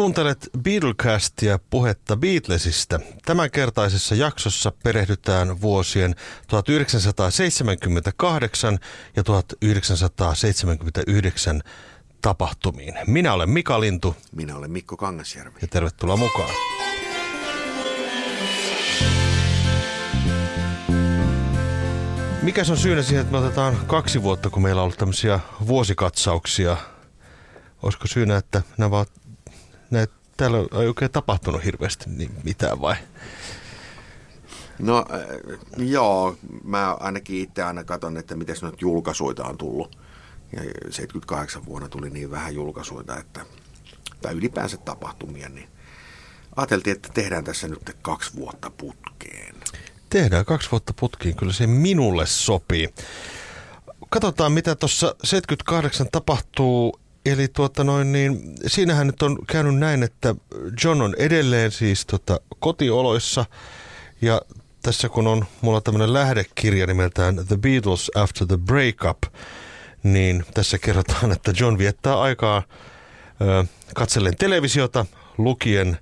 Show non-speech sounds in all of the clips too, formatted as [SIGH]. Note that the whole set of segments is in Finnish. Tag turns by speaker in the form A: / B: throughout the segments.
A: Kuuntelet Beatlecastia puhetta Beatlesista. Tämänkertaisessa jaksossa perehdytään vuosien 1978 ja 1979 tapahtumiin. Minä olen Mika Lintu.
B: Minä olen Mikko Kangasjärvi.
A: Ja tervetuloa mukaan. Mikä on syynä siihen, että me otetaan kaksi vuotta, kun meillä on ollut tämmöisiä vuosikatsauksia? Olisiko syynä, että nämä ovat, näitä, täällä ei oikein tapahtunut hirveästi niin mitään vai?
B: No äh, joo, mä ainakin itse aina katson, että miten nyt julkaisuita on tullut. Ja 78 vuonna tuli niin vähän julkaisuita, että, tai ylipäänsä tapahtumia, niin ajateltiin, että tehdään tässä nyt kaksi vuotta putkeen.
A: Tehdään kaksi vuotta putkiin, kyllä se minulle sopii. Katsotaan, mitä tuossa 78 tapahtuu. Eli tuota noin, niin, siinähän nyt on käynyt näin, että John on edelleen siis tota, kotioloissa. Ja tässä kun on mulla tämmöinen lähdekirja nimeltään The Beatles After the Breakup, niin tässä kerrotaan, että John viettää aikaa ö, katsellen televisiota, lukien,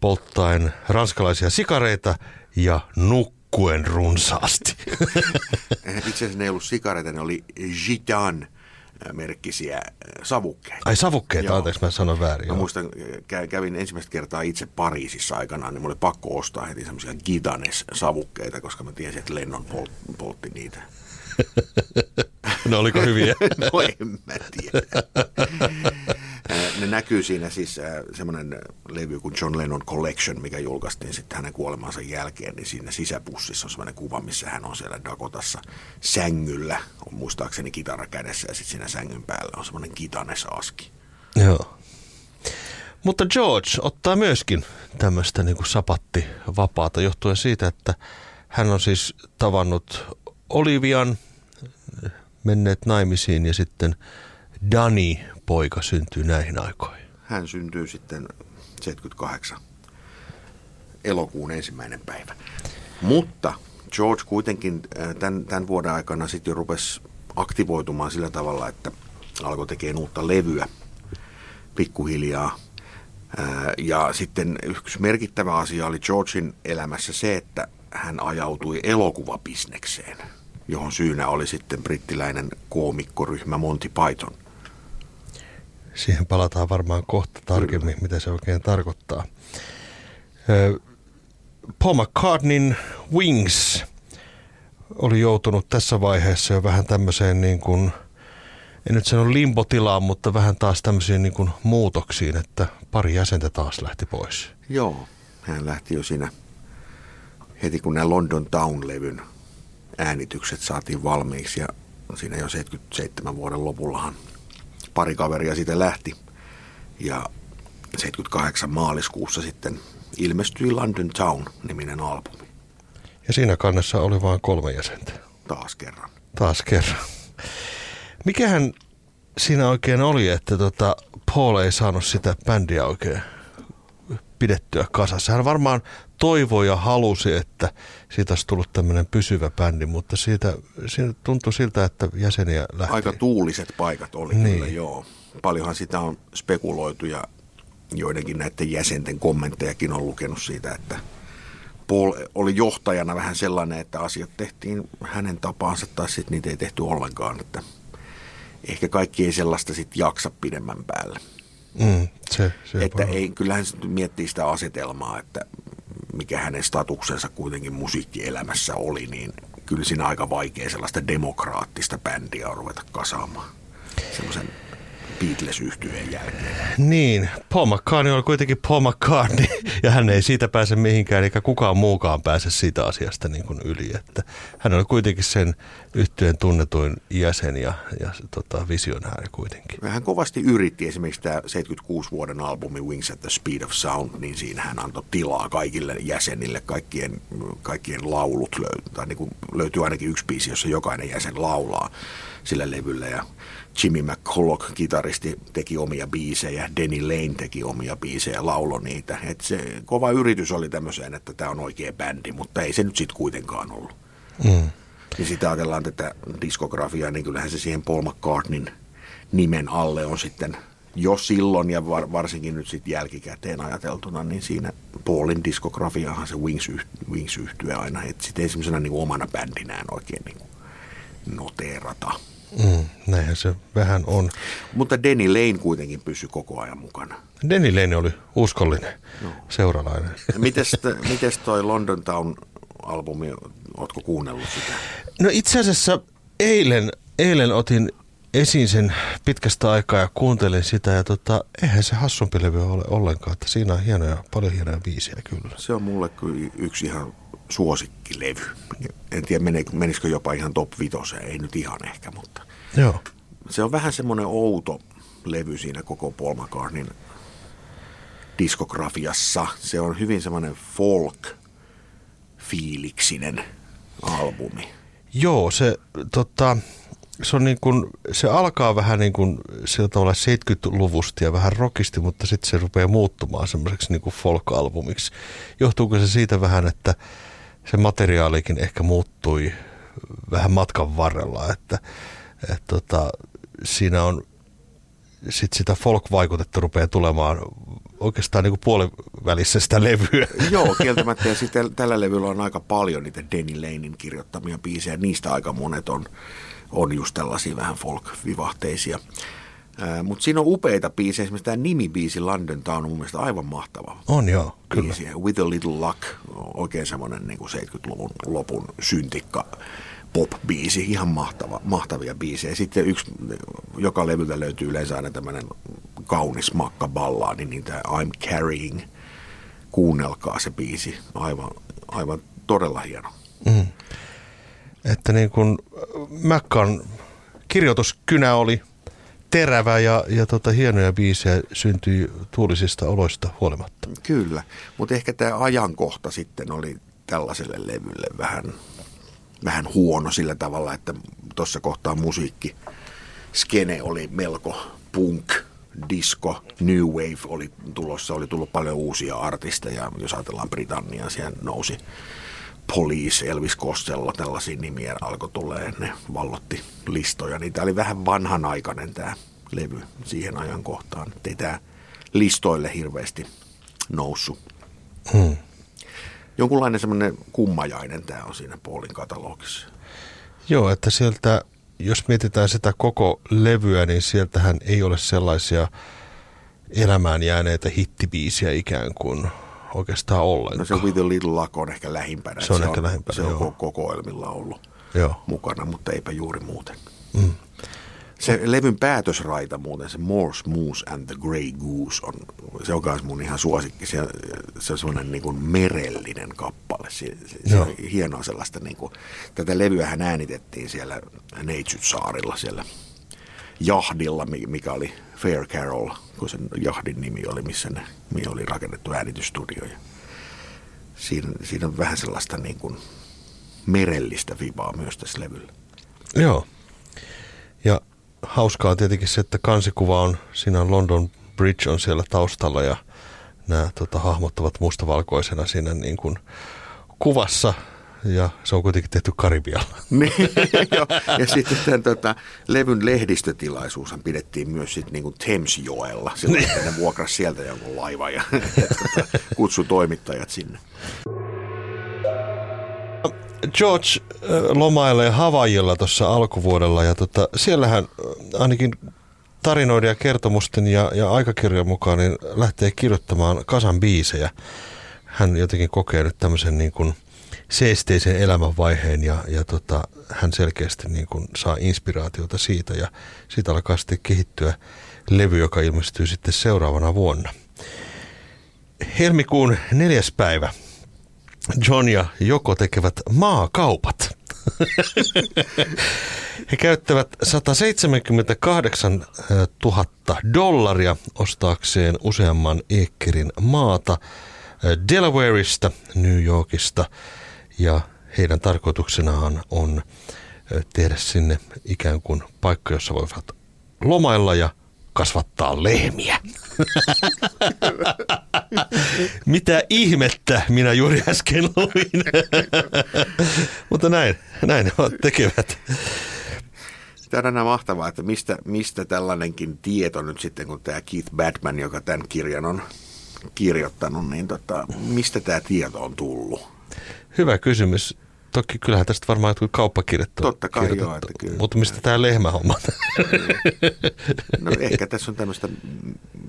A: polttaen ranskalaisia sikareita ja nukkuen runsaasti. [LAUGHS]
B: Itse asiassa ne ei ollut sikareita, ne oli Gitan merkkisiä savukkeita.
A: Ai savukkeita, Joo. anteeksi mä sanon väärin.
B: Mä muistan, kävin ensimmäistä kertaa itse Pariisissa aikanaan, niin mulla oli pakko ostaa heti semmoisia Gitanes-savukkeita, koska mä tiesin, että Lennon poltti niitä. [LAUGHS]
A: no oliko hyviä? [LAUGHS]
B: no en mä tiedä. [LAUGHS] ne näkyy siinä siis äh, semmoinen levy kuin John Lennon Collection, mikä julkaistiin sitten hänen kuolemansa jälkeen, niin siinä sisäpussissa on semmoinen kuva, missä hän on siellä Dakotassa sängyllä, on muistaakseni kitara kädessä ja sitten siinä sängyn päällä on semmoinen kitanesaski.
A: Joo. Mutta George ottaa myöskin tämmöistä niin sapatti vapaata johtuen siitä, että hän on siis tavannut Olivian, menneet naimisiin ja sitten Dani poika syntyy näihin aikoihin?
B: Hän syntyy sitten 78 elokuun ensimmäinen päivä. Mutta George kuitenkin äh, tämän, tämän vuoden aikana sitten jo rupesi aktivoitumaan sillä tavalla, että alkoi tekemään uutta levyä pikkuhiljaa. Äh, ja sitten yksi merkittävä asia oli Georgein elämässä se, että hän ajautui elokuvabisnekseen, johon syynä oli sitten brittiläinen koomikkoryhmä Monty Python –
A: Siihen palataan varmaan kohta tarkemmin, Kyllä. mitä se oikein tarkoittaa. Paul McCartneyn Wings oli joutunut tässä vaiheessa jo vähän tämmöiseen niin kuin, en nyt sano limpotilaan, mutta vähän taas tämmöisiin niin kuin muutoksiin, että pari jäsentä taas lähti pois.
B: Joo, hän lähti jo siinä heti kun nämä London Town-levyn äänitykset saatiin valmiiksi ja siinä jo 77 vuoden lopullahan pari kaveria siitä lähti. Ja 78 maaliskuussa sitten ilmestyi London Town-niminen albumi.
A: Ja siinä kannessa oli vain kolme jäsentä.
B: Taas kerran.
A: Taas kerran. Mikähän siinä oikein oli, että tota Paul ei saanut sitä bändiä oikein pidettyä kasassa. Hän varmaan toivoi ja halusi, että siitä olisi tullut tämmöinen pysyvä bändi, mutta siitä, siitä tuntui siltä, että jäseniä lähti.
B: Aika tuuliset paikat oli niin. kyllä, joo. Paljonhan sitä on spekuloitu ja joidenkin näiden jäsenten kommenttejakin on lukenut siitä, että Paul oli johtajana vähän sellainen, että asiat tehtiin hänen tapaansa tai sitten niitä ei tehty ollenkaan, että ehkä kaikki ei sellaista sitten jaksa pidemmän päälle.
A: Mm, se, se
B: että ei, kyllähän se miettii sitä asetelmaa, että mikä hänen statuksensa kuitenkin musiikkielämässä oli, niin kyllä siinä aika vaikea sellaista demokraattista bändiä ruveta kasaamaan. Semmoisen beatles yhtyeen jälkeen.
A: Niin, Paul McCartney on kuitenkin Paul McCartney [LAUGHS] ja hän ei siitä pääse mihinkään eikä kukaan muukaan pääse siitä asiasta niin kuin yli. Että hän on kuitenkin sen yhtyeen tunnetuin jäsen ja, ja tota, visionääri kuitenkin.
B: Hän kovasti yritti esimerkiksi tämä 76 vuoden albumi Wings at the Speed of Sound, niin siinä hän antoi tilaa kaikille jäsenille, kaikkien, kaikkien laulut löytyy, tai niin kuin löytyy ainakin yksi biisi, jossa jokainen jäsen laulaa sillä levyllä ja Jimmy McCulloch, kitaristi, teki omia biisejä, Denny Lane teki omia biisejä, laulo niitä. Et se kova yritys oli tämmöiseen, että tämä on oikea bändi, mutta ei se nyt sitten kuitenkaan ollut. Mm. Ja sitä ajatellaan tätä diskografiaa, niin kyllähän se siihen Paul McCartneyn nimen alle on sitten jo silloin ja var, varsinkin nyt sitten jälkikäteen ajateltuna, niin siinä Paulin diskografiahan se Wings, Wings yhtyä aina, että sitten ei semmoisena niin omana bändinään oikein niin noteerata.
A: Mm, näinhän se vähän on.
B: Mutta Denny Lane kuitenkin pysyi koko ajan mukana.
A: Denny Lane oli uskollinen no. seuralainen. [LAUGHS]
B: Mites, mites toi London Town-albumi, ootko kuunnellut sitä?
A: No itse asiassa eilen, eilen otin esiin sen pitkästä aikaa ja kuuntelin sitä ja tota, eihän se hassumpi levy ole ollenkaan, että siinä on hienoja, paljon hienoja biisejä kyllä.
B: Se on mulle kyllä yksi ihan suosikkilevy. En tiedä menisikö jopa ihan top vitoseen, ei nyt ihan ehkä, mutta
A: Joo.
B: se on vähän semmoinen outo levy siinä koko Paul McCartneyn diskografiassa. Se on hyvin semmoinen folk-fiiliksinen albumi.
A: Joo, se tota, se, on niin kuin, se alkaa vähän niin kuin sillä tavalla 70-luvusta ja vähän rockisti, mutta sitten se rupeaa muuttumaan semmoiseksi niin kuin folk-albumiksi. Johtuuko se siitä vähän, että se materiaalikin ehkä muuttui vähän matkan varrella, että, että tota, siinä on sit sitä folk-vaikutetta rupeaa tulemaan oikeastaan niin puolivälissä sitä levyä. [LAUGHS]
B: Joo, kieltämättä. Ja sitten tällä levyllä on aika paljon niitä Danny Lanein kirjoittamia biisejä. Niistä aika monet on on just tällaisia vähän folk-vivahteisia. Mutta siinä on upeita biisejä. Esimerkiksi tämä nimibiisi London Town on mun mielestä aivan mahtava.
A: On joo, kyllä.
B: Biisi. With a Little Luck, oikein semmoinen niin 70-luvun lopun syntikka pop-biisi, ihan mahtava, mahtavia biisejä. Sitten yksi, joka levyltä löytyy yleensä aina tämmöinen kaunis makka ballaadi, niin tämä I'm Carrying, kuunnelkaa se biisi, aivan, aivan todella hieno. Mm
A: että niin kuin Mäkkan kirjoituskynä oli terävä ja, ja tota, hienoja biisejä syntyi tuulisista oloista huolimatta.
B: Kyllä, mutta ehkä tämä ajankohta sitten oli tällaiselle levylle vähän, vähän huono sillä tavalla, että tuossa kohtaa musiikki skene oli melko punk, disco, new wave oli tulossa, oli tullut paljon uusia artisteja, jos ajatellaan Britanniaa, siellä nousi Police, Elvis Costello, tällaisia nimiä alkoi tulee, ne vallotti listoja. Niin tämä oli vähän vanhanaikainen tämä levy siihen ajankohtaan, ei tämä listoille hirveästi noussut. Hmm. Jonkunlainen semmoinen kummajainen tämä on siinä Paulin katalogissa.
A: Joo, että sieltä, jos mietitään sitä koko levyä, niin sieltähän ei ole sellaisia elämään jääneitä hittibiisiä ikään kuin oikeastaan ollenkaan. No
B: se With a Little Luck on ehkä lähimpänä.
A: Se on, se ehkä on, lähimpänä,
B: Se
A: on
B: kokoelmilla ollut joo. mukana, mutta eipä juuri muuten. Mm. Se levyn päätösraita muuten, se Morse Moose and the Grey Goose, on, se on myös mun ihan suosikki. Se, se on semmoinen niin kuin merellinen kappale. Se, se, se on hienoa sellaista, niin kuin, tätä levyähän äänitettiin siellä Neitsyt-saarilla, siellä jahdilla, mikä oli Fair Carol, kun sen jahdin nimi oli, missä ne, mihin oli rakennettu äänitysstudio. Ja siinä, siinä on vähän sellaista niin kuin merellistä vibaa myös tässä levyllä.
A: Joo. Ja hauskaa tietenkin se, että kansikuva on, siinä on London Bridge on siellä taustalla ja nämä tota, hahmot ovat mustavalkoisena siinä niin kuin kuvassa ja se on kuitenkin tehty Karibialla. [LAUGHS]
B: Niin, jo. Ja sitten tämän, tota, levyn lehdistötilaisuushan pidettiin myös sit, niin Thamesjoella. Silloin niin. ne vuokrasi sieltä jonkun laivan ja, [LAUGHS] ja tota, kutsu toimittajat sinne.
A: George äh, lomailee Havajilla tuossa alkuvuodella ja tota, siellähän äh, ainakin tarinoiden ja kertomusten ja, ja aikakirjan mukaan niin lähtee kirjoittamaan kasan biisejä. Hän jotenkin kokee nyt tämmöisen niin kuin – seesteisen elämänvaiheen ja, ja tota, hän selkeästi niin kuin saa inspiraatiota siitä ja siitä alkaa sitten kehittyä levy, joka ilmestyy sitten seuraavana vuonna. Helmikuun neljäs päivä John ja Joko tekevät maakaupat. [LAUGHS] He käyttävät 178 000 dollaria ostaakseen useamman ekkerin maata Delawareista, New Yorkista – ja heidän tarkoituksenaan on tehdä sinne ikään kuin paikka, jossa voivat lomailla ja kasvattaa lehmiä. [LAUGHS] Mitä ihmettä minä juuri äsken luin. [LAUGHS] Mutta näin, näin ne tekevät.
B: Tämä on aina mahtavaa, että mistä, mistä tällainenkin tieto nyt sitten, kun tämä Keith Batman, joka tämän kirjan on kirjoittanut, niin tota, mistä tämä tieto on tullut?
A: Hyvä kysymys. Toki kyllähän tästä varmaan jotkut kauppakirjat on
B: Totta kai joo, että kyllä.
A: Mutta mistä tämä lehmähomma? [LAUGHS]
B: no ehkä tässä on tämmöistä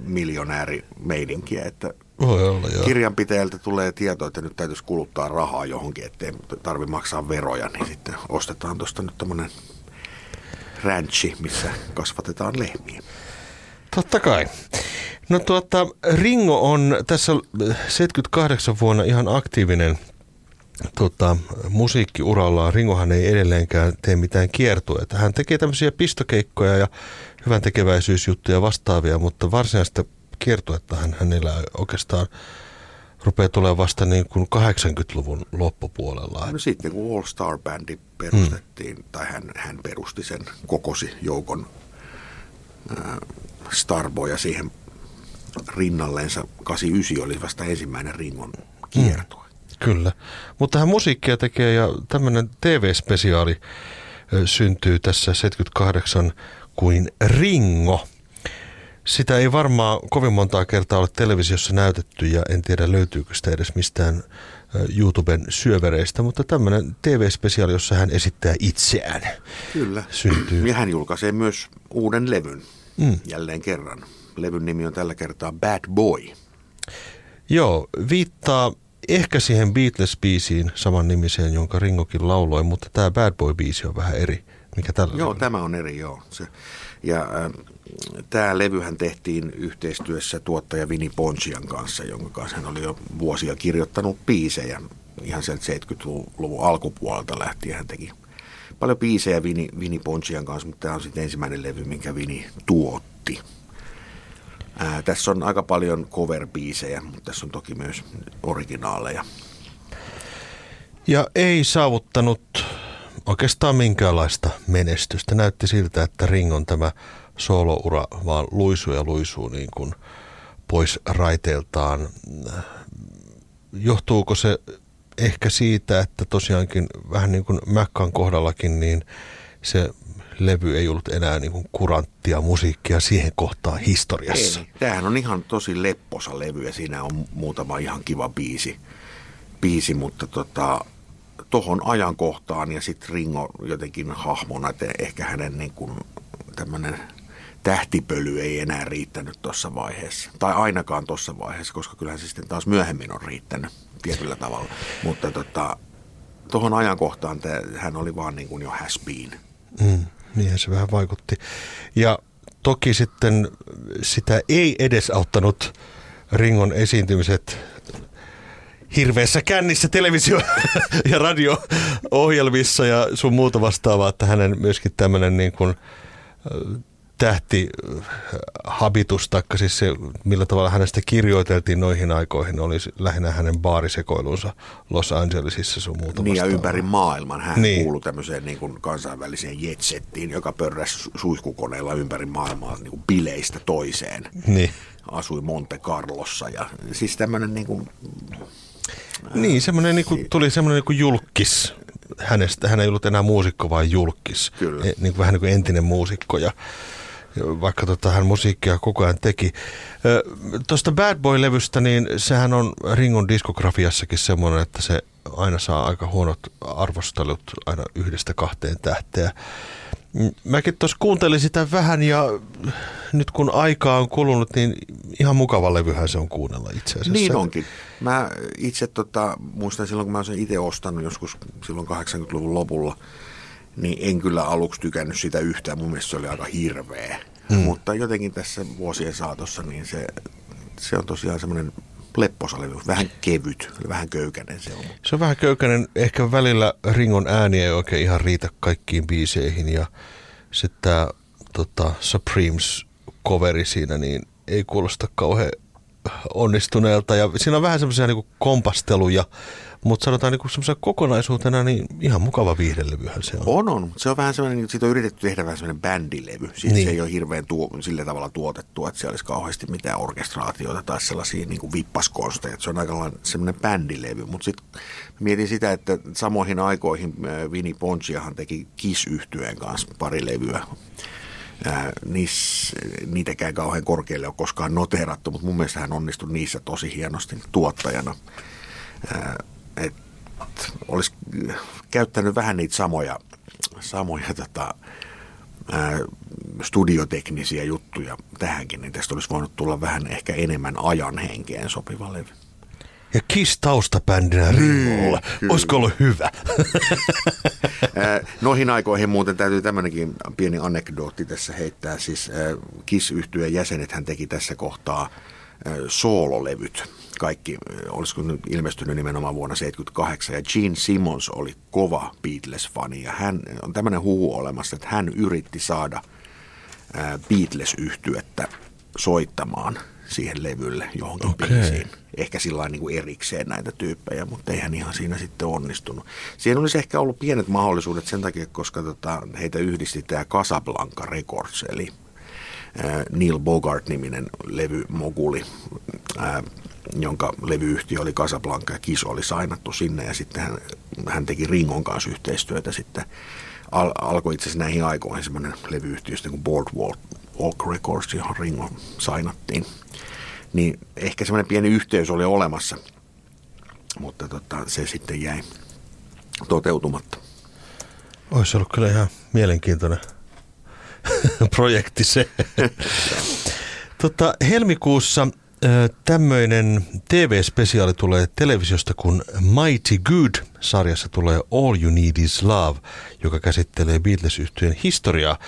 B: miljonäärimeininkiä, että
A: Voi olla, joo.
B: kirjanpitäjältä tulee tieto, että nyt täytyisi kuluttaa rahaa johonkin, ettei tarvi maksaa veroja, niin sitten ostetaan tuosta nyt tämmöinen ranchi, missä kasvatetaan lehmiä.
A: Totta kai. No tuota, Ringo on tässä 78 vuonna ihan aktiivinen tota, musiikkiurallaan. Ringohan ei edelleenkään tee mitään kiertueita. Hän tekee tämmöisiä pistokeikkoja ja hyvän tekeväisyysjuttuja vastaavia, mutta varsinaista kiertuetta hän hänellä oikeastaan rupeaa tulemaan vasta niin kuin 80-luvun loppupuolella.
B: No sitten kun All Star Bandi perustettiin, hmm. tai hän, hän perusti sen, kokosi joukon äh, Starboja siihen rinnalleensa. 89 oli vasta ensimmäinen Ringon kiertue. Hmm.
A: Kyllä, mutta hän musiikkia tekee ja tämmöinen TV-spesiaali syntyy tässä 78 kuin Ringo. Sitä ei varmaan kovin montaa kertaa ole televisiossa näytetty ja en tiedä löytyykö sitä edes mistään YouTuben syövereistä, mutta tämmöinen TV-spesiaali, jossa hän esittää itseään.
B: Kyllä.
A: Syntyy.
B: Ja hän julkaisee myös uuden levyn mm. jälleen kerran. Levyn nimi on tällä kertaa Bad Boy.
A: Joo, viittaa ehkä siihen Beatles-biisiin saman nimiseen, jonka Ringokin lauloi, mutta tämä Bad Boy-biisi on vähän eri. Mikä tällä
B: Joo, tämä on eri, joo. Se, ja äh, tämä levyhän tehtiin yhteistyössä tuottaja Vini Ponchian kanssa, jonka kanssa hän oli jo vuosia kirjoittanut biisejä. Ihan sieltä 70-luvun alkupuolelta lähtien hän teki paljon biisejä Vini, Vini Ponchian kanssa, mutta tämä on sitten ensimmäinen levy, minkä Vini tuotti. Ää, tässä on aika paljon cover-biisejä, mutta tässä on toki myös originaaleja.
A: Ja ei saavuttanut oikeastaan minkäänlaista menestystä. Näytti siltä, että Ringon tämä sooloura vaan luisuu ja luisuu niin kuin pois raiteiltaan. Johtuuko se ehkä siitä, että tosiaankin vähän niin kuin Mäkkan kohdallakin, niin se levy ei ollut enää niin kuin kuranttia musiikkia siihen kohtaan historiassa. Ei,
B: tämähän on ihan tosi lepposa levy ja siinä on muutama ihan kiva biisi, biisi mutta tota, tohon ajankohtaan ja sitten Ringo jotenkin hahmona, että ehkä hänen niin kuin tämmöinen tähtipöly ei enää riittänyt tuossa vaiheessa. Tai ainakaan tuossa vaiheessa, koska kyllähän se sitten taas myöhemmin on riittänyt tietyllä tavalla. Mutta tota, tuohon ajankohtaan hän oli vaan niin kuin jo has been.
A: Mm. Niin se vähän vaikutti. Ja toki sitten sitä ei edes auttanut Ringon esiintymiset hirveässä kännissä televisio- [LAUGHS] ja radio-ohjelmissa ja sun muuta vastaavaa, että hänen myöskin tämmöinen niin kuin tähtihabitus, taikka siis se, millä tavalla hänestä kirjoiteltiin noihin aikoihin, oli lähinnä hänen baarisekoilunsa Los Angelesissa sun muuta
B: Niin ja ympäri maailman. Hän niin. kuului tämmöiseen niin kuin kansainväliseen jetsettiin, joka pörräsi suihkukoneella ympäri maailmaa niin kuin bileistä toiseen.
A: Niin.
B: Asui Monte Carlossa ja siis tämmöinen niin kuin,
A: niin, semmoinen niin kuin, tuli semmoinen niin kuin julkis hänestä. Hän ei ollut enää muusikko, vaan julkis.
B: Kyllä. E,
A: niin kuin, vähän niin kuin entinen muusikko. Ja, vaikka tota, hän musiikkia koko ajan teki. Tuosta Bad Boy-levystä, niin sehän on Ringon diskografiassakin semmoinen, että se aina saa aika huonot arvostelut aina yhdestä kahteen tähteä. Mäkin tuossa kuuntelin sitä vähän ja nyt kun aikaa on kulunut, niin ihan mukava levyhän se on kuunnella itse asiassa.
B: Niin onkin. Mä itse tota, muistan silloin, kun mä sen itse ostanut joskus silloin 80-luvun lopulla – niin en kyllä aluksi tykännyt sitä yhtään. Mun mielestä se oli aika hirveä. Hmm. Mutta jotenkin tässä vuosien saatossa niin se, se on tosiaan semmoinen lepposalevy, vähän kevyt, vähän köykäinen se on.
A: Se on vähän köykäinen, ehkä välillä Ringon ääni ei oikein ihan riitä kaikkiin biiseihin ja sitten tämä tota, Supremes coveri siinä, niin ei kuulosta kauhean onnistuneelta ja siinä on vähän semmoisia niin kompasteluja, mutta sanotaan niin semmoisena kokonaisuutena niin ihan mukava viihdelevyhän se on.
B: On, on. Se on vähän semmoinen, että siitä on yritetty tehdä vähän semmoinen bändilevy. Siis niin. se ei ole hirveän tuo, sillä tavalla tuotettu, että siellä olisi kauheasti mitään orkestraatioita tai sellaisia niin kuin vippaskonsteja. Se on aika semmoinen bändilevy, mutta sitten mietin sitä, että samoihin aikoihin äh, Vini Ponciahan teki kiss kanssa pari levyä ää, niissä, niitäkään kauhean korkealle ole koskaan noterattu, mutta mun mielestä hän onnistui niissä tosi hienosti tuottajana. Ää, et olisi käyttänyt vähän niitä samoja, samoja tota, ää, studioteknisiä juttuja tähänkin, niin tästä olisi voinut tulla vähän ehkä enemmän ajan henkeen sopiva levy.
A: Ja Kiss taustabändinä Ringolla. Olisiko ollut hyvä? [LAUGHS]
B: Noihin aikoihin muuten täytyy tämmöinenkin pieni anekdootti tässä heittää. Siis kiss yhtyeen jäsenet hän teki tässä kohtaa soololevyt. Kaikki, olisiko nyt ilmestynyt nimenomaan vuonna 1978. Ja Gene Simmons oli kova Beatles-fani. Ja hän, on tämmöinen huhu olemassa, että hän yritti saada Beatles-yhtyettä soittamaan – siihen levylle johonkin okay. biisiin. Ehkä sillä niin kuin erikseen näitä tyyppejä, mutta eihän ihan siinä sitten onnistunut. Siihen olisi ehkä ollut pienet mahdollisuudet sen takia, koska tota, heitä yhdisti tämä Casablanca Records, eli äh, Neil Bogart-niminen levymoguli, äh, jonka levyyhtiö oli Casablanca ja Kiso oli sainattu sinne ja sitten hän, hän teki Ringon kanssa yhteistyötä sitten al- alkoi itse asiassa näihin aikoihin semmoinen levyyhtiö kuin Boardwalk Walk Records, johon Ringo sainattiin niin ehkä semmoinen pieni yhteys oli olemassa, mutta tota, se sitten jäi toteutumatta.
A: Olisi ollut kyllä ihan mielenkiintoinen [LAUGHS] projekti se. [LAUGHS] tota, helmikuussa tämmöinen TV-spesiaali tulee televisiosta, kun Mighty Good-sarjassa tulee All You Need Is Love, joka käsittelee beatles yhtyeen historiaa.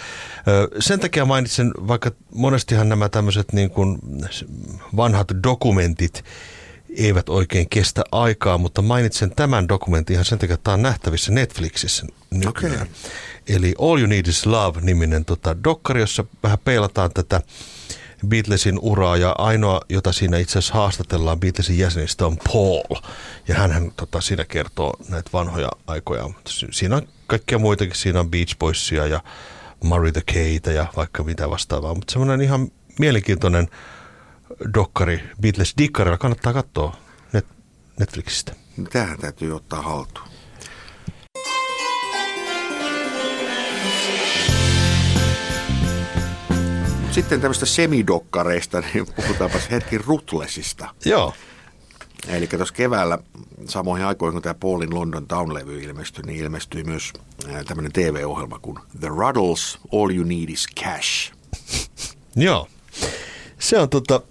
A: Sen takia mainitsen, vaikka monestihan nämä tämmöiset niin kuin vanhat dokumentit eivät oikein kestä aikaa, mutta mainitsen tämän dokumentin ihan sen takia, että tämä on nähtävissä Netflixissä nykyään. Okay. Eli All You Need Is Love-niminen tota, dokkari, jossa vähän peilataan tätä Beatlesin uraa ja ainoa, jota siinä itse asiassa haastatellaan Beatlesin jäsenistä on Paul. Ja hän tota, siinä kertoo näitä vanhoja aikoja. Siinä on kaikkia muitakin, siinä on Beach Boysia ja Murray the Keitä ja vaikka mitä vastaavaa. Mutta semmoinen ihan mielenkiintoinen dokkari Beatles Dikkarilla kannattaa katsoa Net- Netflixistä.
B: Tähän täytyy ottaa haltuun. Sitten tämmöistä semidokkareista, [LAUGHS] niin puhutaanpas hetki Rutlesista.
A: Joo.
B: Eli tuossa keväällä samoihin aikoihin, kun tämä Paulin London Town-levy ilmestyi, niin ilmestyi myös tämmöinen TV-ohjelma kuin The Ruddles, All You Need Is Cash. [LAUGHS]
A: Joo. Se on tota,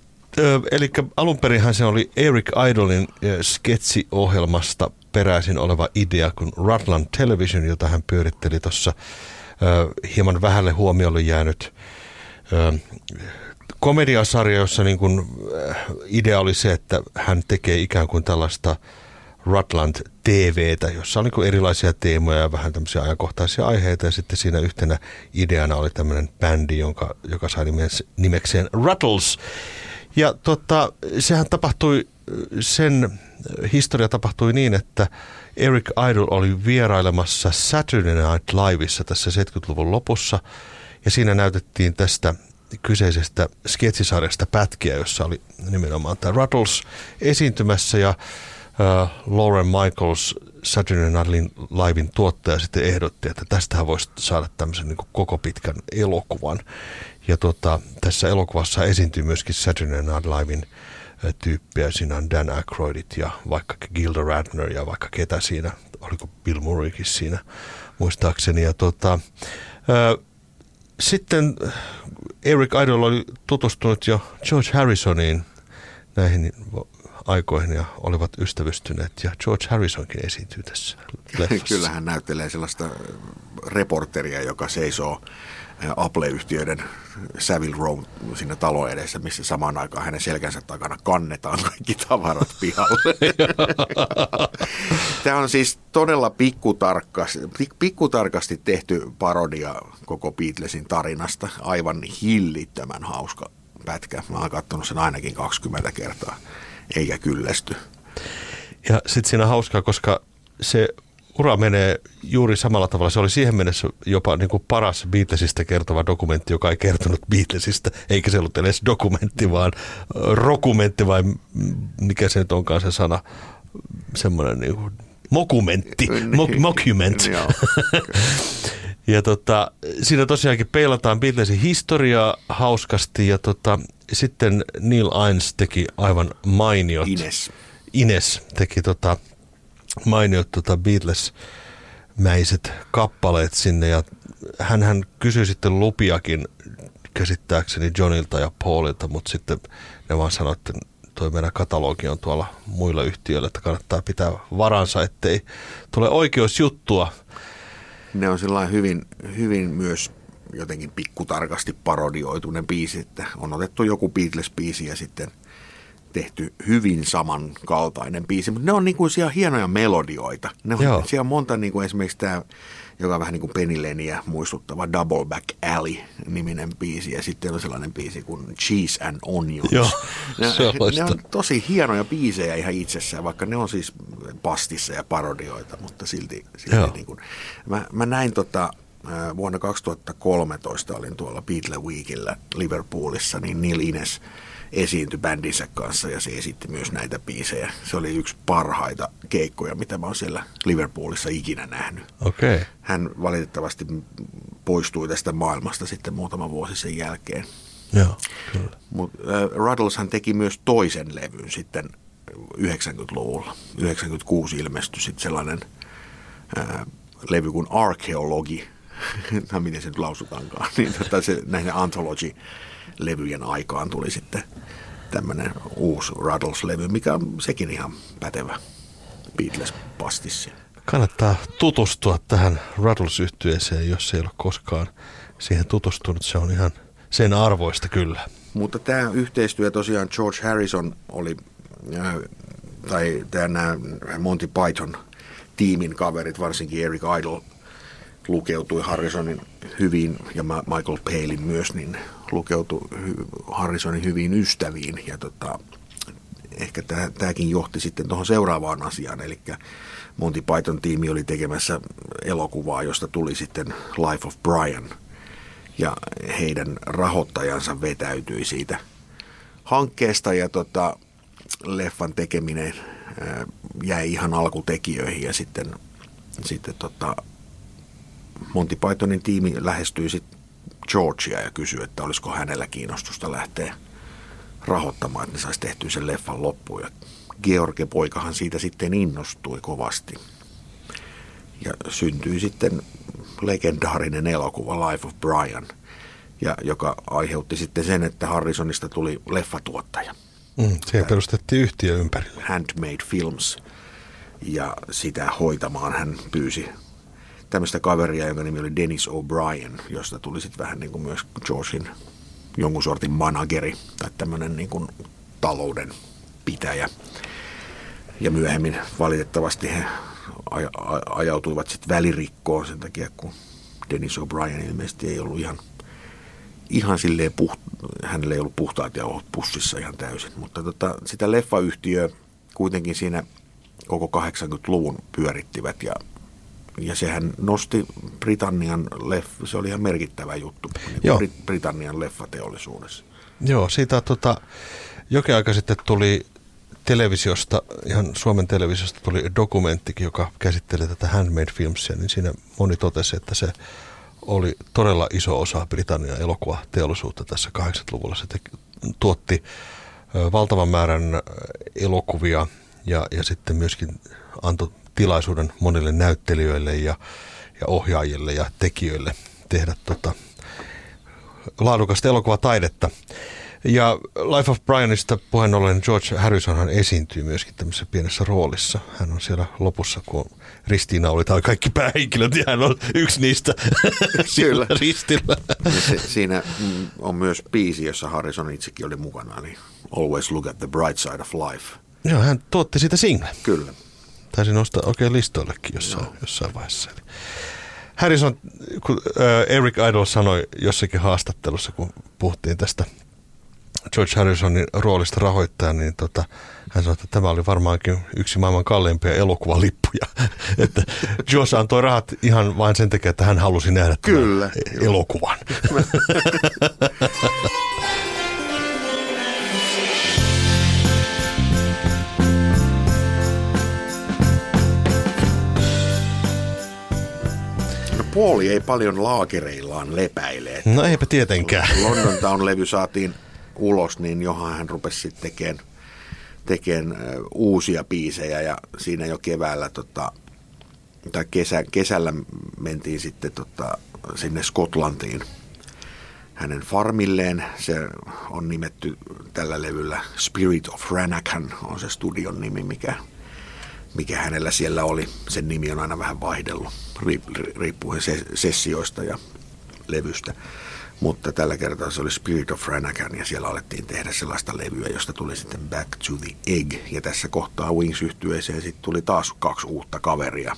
A: eli alun perinhän se oli Eric Idolin sketsiohjelmasta peräisin oleva idea, kun Rutland Television, jota hän pyöritteli tuossa hieman vähälle huomiolle jäänyt komediasarja, jossa niin kuin idea oli se, että hän tekee ikään kuin tällaista Rutland TVtä, jossa on niin erilaisia teemoja ja vähän tämmöisiä ajankohtaisia aiheita. Ja sitten siinä yhtenä ideana oli tämmöinen bändi, jonka, joka sai nimekseen Ruttles. Ja tota, sehän tapahtui, sen historia tapahtui niin, että Eric Idle oli vierailemassa Saturday Night Liveissa tässä 70-luvun lopussa – ja siinä näytettiin tästä kyseisestä sketsisarjasta pätkiä, jossa oli nimenomaan tämä Ruddles esiintymässä ja uh, Lauren Michaels, Saturday Night Livein tuottaja, sitten ehdotti, että tästähän voisi saada tämmöisen niin koko pitkän elokuvan. Ja tota, tässä elokuvassa esiintyy myöskin Saturday Night Livein tyyppiä. Siinä on Dan Aykroydit ja vaikka Gilda Radner ja vaikka ketä siinä, oliko Bill Murraykin siinä muistaakseni. Ja tota, uh, sitten Eric Idle oli tutustunut jo George Harrisoniin näihin aikoihin ja olivat ystävystyneet ja George Harrisonkin esiintyy tässä [LAUGHS] leffassa.
B: Kyllä hän näyttelee sellaista reporteria, joka seisoo Apple-yhtiöiden Savile Row siinä talon edessä, missä samaan aikaan hänen selkänsä takana kannetaan kaikki tavarat pihalle. [LAUGHS] Tämä on siis todella pikkutarkasti, pikkutarkasti tehty parodia koko Beatlesin tarinasta. Aivan hillittömän hauska pätkä. Mä oon katsonut sen ainakin 20 kertaa, eikä kyllästy.
A: Ja sitten siinä on hauskaa, koska se ura menee juuri samalla tavalla. Se oli siihen mennessä jopa niin kuin paras Beatlesista kertova dokumentti, joka ei kertonut Beatlesista, eikä se ollut edes dokumentti, vaan rokumentti vai mikä se nyt onkaan se sana, semmoinen niin kuin mokumentti,
B: Niin.
A: mockument.
B: Joo. [LAUGHS]
A: Ja tota, siinä tosiaankin peilataan Beatlesin historiaa hauskasti ja tota, sitten Neil Ains teki aivan mainiot.
B: Ines.
A: Ines teki tota, mainiot tota Beatles-mäiset kappaleet sinne ja hän, hän kysyi sitten lupiakin käsittääkseni Johnilta ja Paulilta, mutta sitten ne vaan sanoi, että toi meidän katalogi on tuolla muilla yhtiöillä, että kannattaa pitää varansa, ettei tule oikeusjuttua.
B: Ne on sellainen hyvin, hyvin myös jotenkin pikkutarkasti parodioitu ne biisit, että on otettu joku Beatles-biisi ja sitten tehty hyvin samankaltainen biisi, mutta ne on niin kuin siellä hienoja melodioita. Ne on,
A: Joo.
B: siellä on monta, niin kuin esimerkiksi tämä, joka on vähän niin kuin Penny Leniä muistuttava Double Back Alley-niminen biisi, ja sitten on sellainen biisi kuin Cheese and Onions.
A: Joo,
B: ne, ne on tosi hienoja biisejä ihan itsessään, vaikka ne on siis pastissa ja parodioita, mutta silti, silti
A: Joo.
B: niin kuin, mä, mä näin tota, ää, vuonna 2013 olin tuolla Beatle Weekillä Liverpoolissa, niin Neil Ines esiintyi bändinsä kanssa ja se esitti myös näitä biisejä. Se oli yksi parhaita keikkoja, mitä mä oon siellä Liverpoolissa ikinä nähnyt.
A: Okay.
B: Hän valitettavasti poistui tästä maailmasta sitten muutama vuosi sen jälkeen.
A: Joo, kyllä.
B: Mutta äh, Ruddleshan teki myös toisen levyn sitten 90-luvulla. 96 ilmestyi sitten sellainen äh, levy kuin Archaeology, [LAUGHS] no miten se nyt lausutaankaan, [LAUGHS] niin tota se, näiden Anthology-levyjen aikaan tuli sitten tämmöinen uusi Ruddles-levy, mikä on sekin ihan pätevä Beatles-pastissi.
A: Kannattaa tutustua tähän ruddles yhtyeeseen jos ei ole koskaan siihen tutustunut. Se on ihan sen arvoista kyllä.
B: Mutta tämä yhteistyö tosiaan George Harrison oli, äh, tai tämä Monty Python tiimin kaverit, varsinkin Eric Idle, lukeutui Harrisonin hyvin, ja Michael Palin myös, niin lukeutui Harrisonin hyviin ystäviin. Ja tota, ehkä tämäkin johti sitten tuohon seuraavaan asiaan, eli Monty Python tiimi oli tekemässä elokuvaa, josta tuli sitten Life of Brian – ja heidän rahoittajansa vetäytyi siitä hankkeesta ja tota, leffan tekeminen jäi ihan alkutekijöihin ja sitten, sitten tota, Monty Pythonin tiimi lähestyi sitten Georgia ja kysyi, että olisiko hänellä kiinnostusta lähteä rahoittamaan, että ne saisi tehtyä sen leffan loppuun. Ja George poikahan siitä sitten innostui kovasti. Ja syntyi sitten legendaarinen elokuva Life of Brian, ja, joka aiheutti sitten sen, että Harrisonista tuli leffatuottaja.
A: Mm, siihen perustettiin yhtiö ympärille.
B: Handmade Films. Ja sitä hoitamaan hän pyysi tämmöistä kaveria, jonka nimi oli Dennis O'Brien, josta tuli sitten vähän niin kuin myös Georgein jonkun sortin manageri tai tämmöinen niin kuin talouden pitäjä. Ja myöhemmin valitettavasti he aj- aj- ajautuivat sitten välirikkoon sen takia, kun Dennis O'Brien ilmeisesti ei ollut ihan, ihan silleen puht, hänellä ei ollut puhtaat jauhot pussissa ihan täysin. Mutta tota, sitä leffayhtiöä kuitenkin siinä koko 80-luvun pyörittivät ja, ja sehän nosti Britannian leffa, se oli ihan merkittävä juttu niin
A: Joo.
B: Brit- Britannian leffateollisuudessa.
A: Joo, siitä tota, jokin aika sitten tuli televisiosta, ihan Suomen televisiosta tuli dokumenttikin, joka käsitteli tätä Handmade Filmsia, niin siinä moni totesi, että se oli todella iso osa Britannian elokuvateollisuutta tässä 80-luvulla. Se tuotti valtavan määrän elokuvia ja, ja sitten myöskin antoi tilaisuuden monille näyttelijöille ja, ja ohjaajille ja tekijöille tehdä tota, laadukasta elokuvataidetta. Ja Life of Brianista puheen ollen George Harrisonhan esiintyy myöskin tämmöisessä pienessä roolissa. Hän on siellä lopussa, kun Ristiina oli tai kaikki päähenkilöt, ja hän on yksi niistä [LAUGHS]
B: Kyllä.
A: sillä ristillä.
B: Se, siinä on myös biisi, jossa Harrison itsekin oli mukana, eli Always Look at the Bright Side of Life.
A: Joo, hän tuotti siitä single.
B: Kyllä.
A: Taisin nostaa oikein listoillekin jossain, jossain vaiheessa. Eli Harrison, kun äh, Eric Idle sanoi jossakin haastattelussa, kun puhuttiin tästä George Harrisonin roolista rahoittaja, niin tota, hän sanoi, että tämä oli varmaankin yksi maailman kalleimpia elokuvalippuja. [LAUGHS] että George antoi rahat ihan vain sen takia, että hän halusi nähdä
B: Kyllä.
A: elokuvan. [LAUGHS]
B: Pauli ei paljon laakereillaan lepäile.
A: No eipä tietenkään.
B: London Town-levy saatiin ulos, niin johan hän rupesi sitten tekemään, tekemään uusia biisejä ja siinä jo keväällä tota, tai kesä, kesällä mentiin sitten tota, sinne Skotlantiin hänen farmilleen. Se on nimetty tällä levyllä Spirit of Ranakan on se studion nimi, mikä, mikä hänellä siellä oli. Sen nimi on aina vähän vaihdellut riippuen sessioista ja levystä. Mutta tällä kertaa se oli Spirit of Ranakan ja siellä alettiin tehdä sellaista levyä, josta tuli sitten Back to the Egg. Ja tässä kohtaa wings yhtyeeseen sitten tuli taas kaksi uutta kaveria.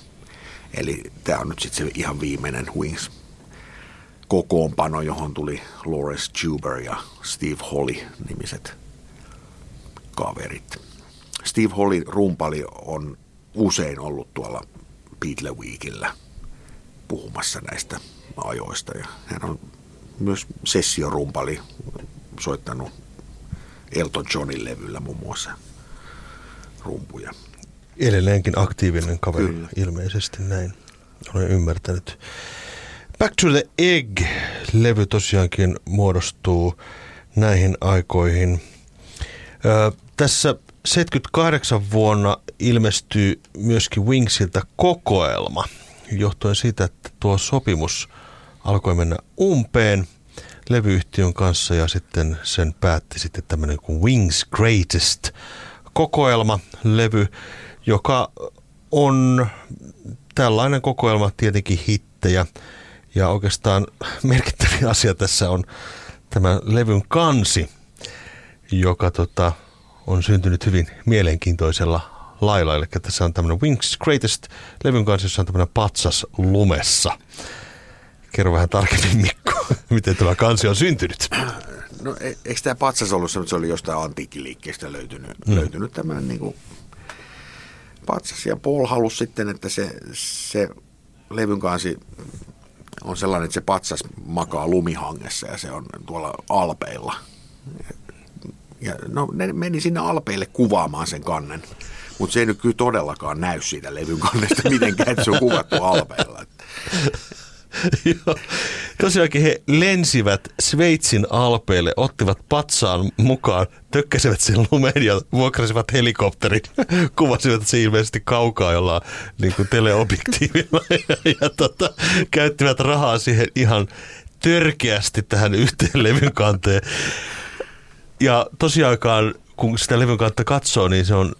B: Eli tämä on nyt sitten se ihan viimeinen Wings kokoonpano, johon tuli Lawrence Tuber ja Steve Holly nimiset kaverit. Steve Holly rumpali on usein ollut tuolla Beatle Weekillä puhumassa näistä ajoista ja hän on myös sessiorumpali soittanut Elton Johnin levyllä muun muassa rumpuja.
A: Edelleenkin aktiivinen kaveri Kyllä. ilmeisesti näin. Olen ymmärtänyt. Back to the Egg-levy tosiaankin muodostuu näihin aikoihin. Ö, tässä 78 vuonna ilmestyy myöskin Wingsiltä kokoelma, johtuen siitä, että tuo sopimus alkoi mennä umpeen levyyhtiön kanssa ja sitten sen päätti sitten tämmöinen kuin Wings Greatest kokoelma levy, joka on tällainen kokoelma tietenkin hittejä. Ja oikeastaan merkittävä asia tässä on tämä levyn kansi, joka tota, on syntynyt hyvin mielenkiintoisella lailla. Eli tässä on tämmöinen Wings Greatest levyn kansi, jossa on tämmöinen patsas lumessa. Kerro vähän tarkemmin Mikko, [LAUGHS] miten tämä kansi on syntynyt.
B: No e- eikö tämä patsas ollut se, se oli jostain antiikkiliikkeestä löytynyt, hmm. löytynyt tämmöinen niin kuin patsas. Ja Paul halusi sitten, että se, se levyn kansi on sellainen, että se patsas makaa lumihangessa ja se on tuolla alpeilla. Ja no, ne meni sinne alpeille kuvaamaan sen kannen. Mutta se ei nyt kyllä todellakaan näy siitä levyn kannesta [LAUGHS] mitenkään, että se on kuvattu alpeilla. [LAUGHS]
A: Joo. Tosiaankin he lensivät Sveitsin alpeille, ottivat patsaan mukaan, tökkäsivät sen lumeen ja vuokrasivat helikopterin. [LAUGHS] Kuvasivat se ilmeisesti kaukaa jollain niin kuin teleobjektiivilla ja, ja tota, käyttivät rahaa siihen ihan törkeästi tähän yhteen levyn kanteen. Ja tosiaankaan, kun sitä levyn kantta katsoo, niin se on,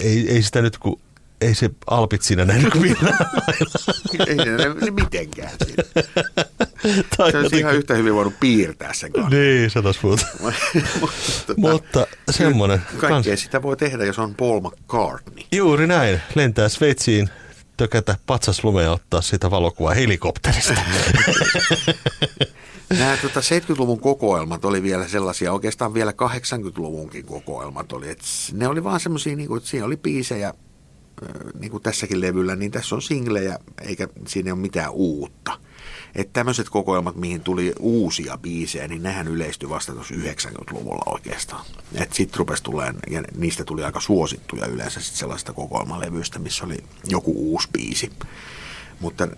A: ei, ei sitä nyt kun ei se alpit siinä näin kuin millään [LAUGHS]
B: Ei se mitenkään siinä. [LAUGHS] Se olisi ihan yhtä hyvin voinut piirtää sen kanssa.
A: Niin, se taas muuta. [LAUGHS] Mutta semmoinen.
B: Kaikkea kans... sitä voi tehdä, jos on Paul McCartney.
A: Juuri näin. Lentää Sveitsiin, tökätä lumea ja ottaa sitä valokuvaa helikopterista.
B: Nämä tota, 70-luvun kokoelmat oli vielä sellaisia, oikeastaan vielä 80-luvunkin kokoelmat oli. Et ne oli vaan semmoisia, niin että siinä oli biisejä, niin kuin tässäkin levyllä, niin tässä on singlejä, eikä siinä ole mitään uutta. Että tämmöiset kokoelmat, mihin tuli uusia biisejä, niin nehän yleistyi vasta tuossa 90-luvulla oikeastaan. Että sitten rupesi tulemaan, ja niistä tuli aika suosittuja yleensä sit sellaista kokoelmalevyistä, missä oli joku uusi biisi. Mutta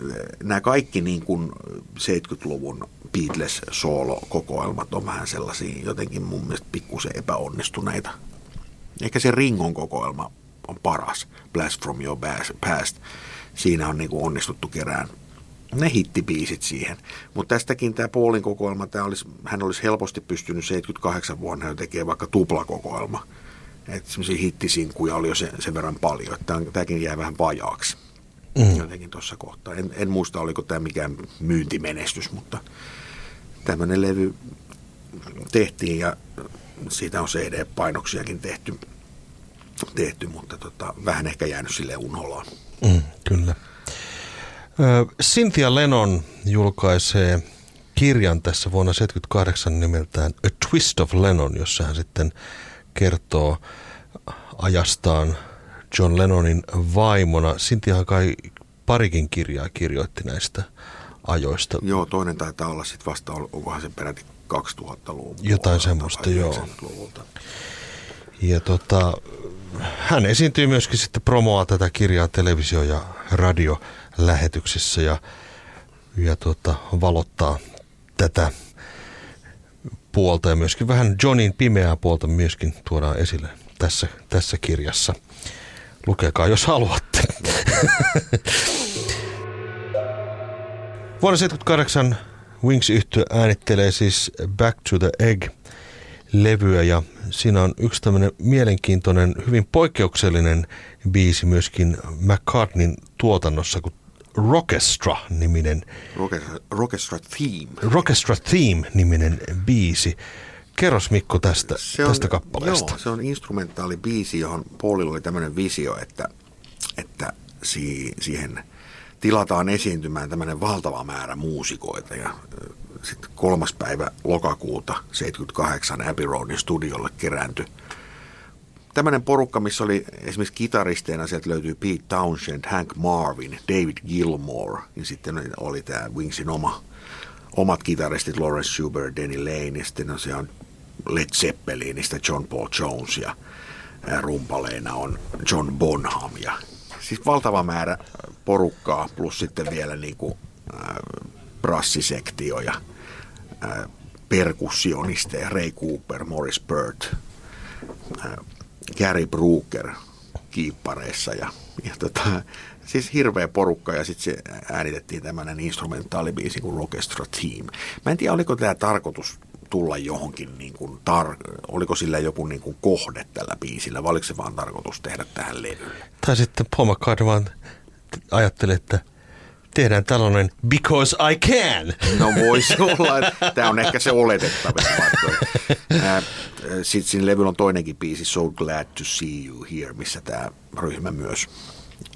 B: nämä kaikki niin kuin 70-luvun Beatles solo-kokoelmat on vähän sellaisia jotenkin mun mielestä pikkusen epäonnistuneita. Ehkä se Ringon kokoelma on paras, Blast from Your Past. Siinä on niin kuin onnistuttu kerään ne hittibiisit siihen. Mutta tästäkin tämä Paulin kokoelma, tämä olisi, hän olisi helposti pystynyt 78 vuonna jo tekemään vaikka tuplakokoelma. Että semmoisia hittisinkkuja oli jo sen, sen verran paljon, että tämäkin jää vähän vajaaksi. Mm. Jotenkin tuossa kohtaa. En, en muista, oliko tämä mikään myyntimenestys, mutta tämmöinen levy tehtiin ja siitä on CD-painoksiakin tehty tehty, mutta tota, vähän ehkä jäänyt sille unholaan.
A: Mm, kyllä. Cynthia Lennon julkaisee kirjan tässä vuonna 1978 nimeltään A Twist of Lennon, jossa hän sitten kertoo ajastaan John Lennonin vaimona. Sintihan kai parikin kirjaa kirjoitti näistä ajoista.
B: Joo, toinen taitaa olla sitten vasta, onkohan se peräti 2000-luvun
A: Jotain semmoista, joo. Ja tota, hän esiintyy myöskin sitten promoa tätä kirjaa televisio- ja radiolähetyksissä ja, ja tota, valottaa tätä puolta ja myöskin vähän Johnin pimeää puolta myöskin tuodaan esille tässä, tässä kirjassa. Lukekaa, jos haluatte. Vuonna 1978 Wings yhtiö äänittelee siis Back to the Egg-levyä ja siinä on yksi tämmöinen mielenkiintoinen, hyvin poikkeuksellinen biisi myöskin McCartneyn tuotannossa, kun Rockestra-niminen
B: Rockestra Theme.
A: Rockestra Theme-niminen biisi. Kerros Mikko tästä, se on, tästä kappaleesta.
B: Joo, se on instrumentaali biisi, johon Paulilla oli tämmöinen visio, että, että si, siihen tilataan esiintymään tämmöinen valtava määrä muusikoita ja sitten kolmas päivä lokakuuta 78 Abbey Roadin studiolle kerääntyi tämmöinen porukka, missä oli esimerkiksi kitaristeina, sieltä löytyy Pete Townshend, Hank Marvin, David Gilmore, ja sitten oli tämä Wingsin oma, omat kitaristit Lawrence Schubert, Danny Lane, ja sitten on Led Zeppelinistä John Paul Jones, ja rumpaleina on John Bonham, ja siis valtava määrä porukkaa, plus sitten vielä niin kuin, äh, brassisektio ja äh, perkussionisteja, Ray Cooper, Morris Burt, äh, Gary Brooker kiippareissa ja, ja tota, siis hirveä porukka ja sitten se äänitettiin tämmöinen instrumentaalibiisi kuin Rockestra Team. Mä en tiedä, oliko tämä tarkoitus tulla johonkin, niin kuin tar- oliko sillä joku niin kuin kohde tällä biisillä, vai oliko se vaan tarkoitus tehdä tähän levylle?
A: Tai sitten Paul McCartney vaan ajatteli, että tehdään tällainen because I can.
B: No voisi olla, että tämä on ehkä se oletettavin [LAUGHS] Sitten siinä levyllä on toinenkin biisi, So Glad to See You Here, missä tämä ryhmä myös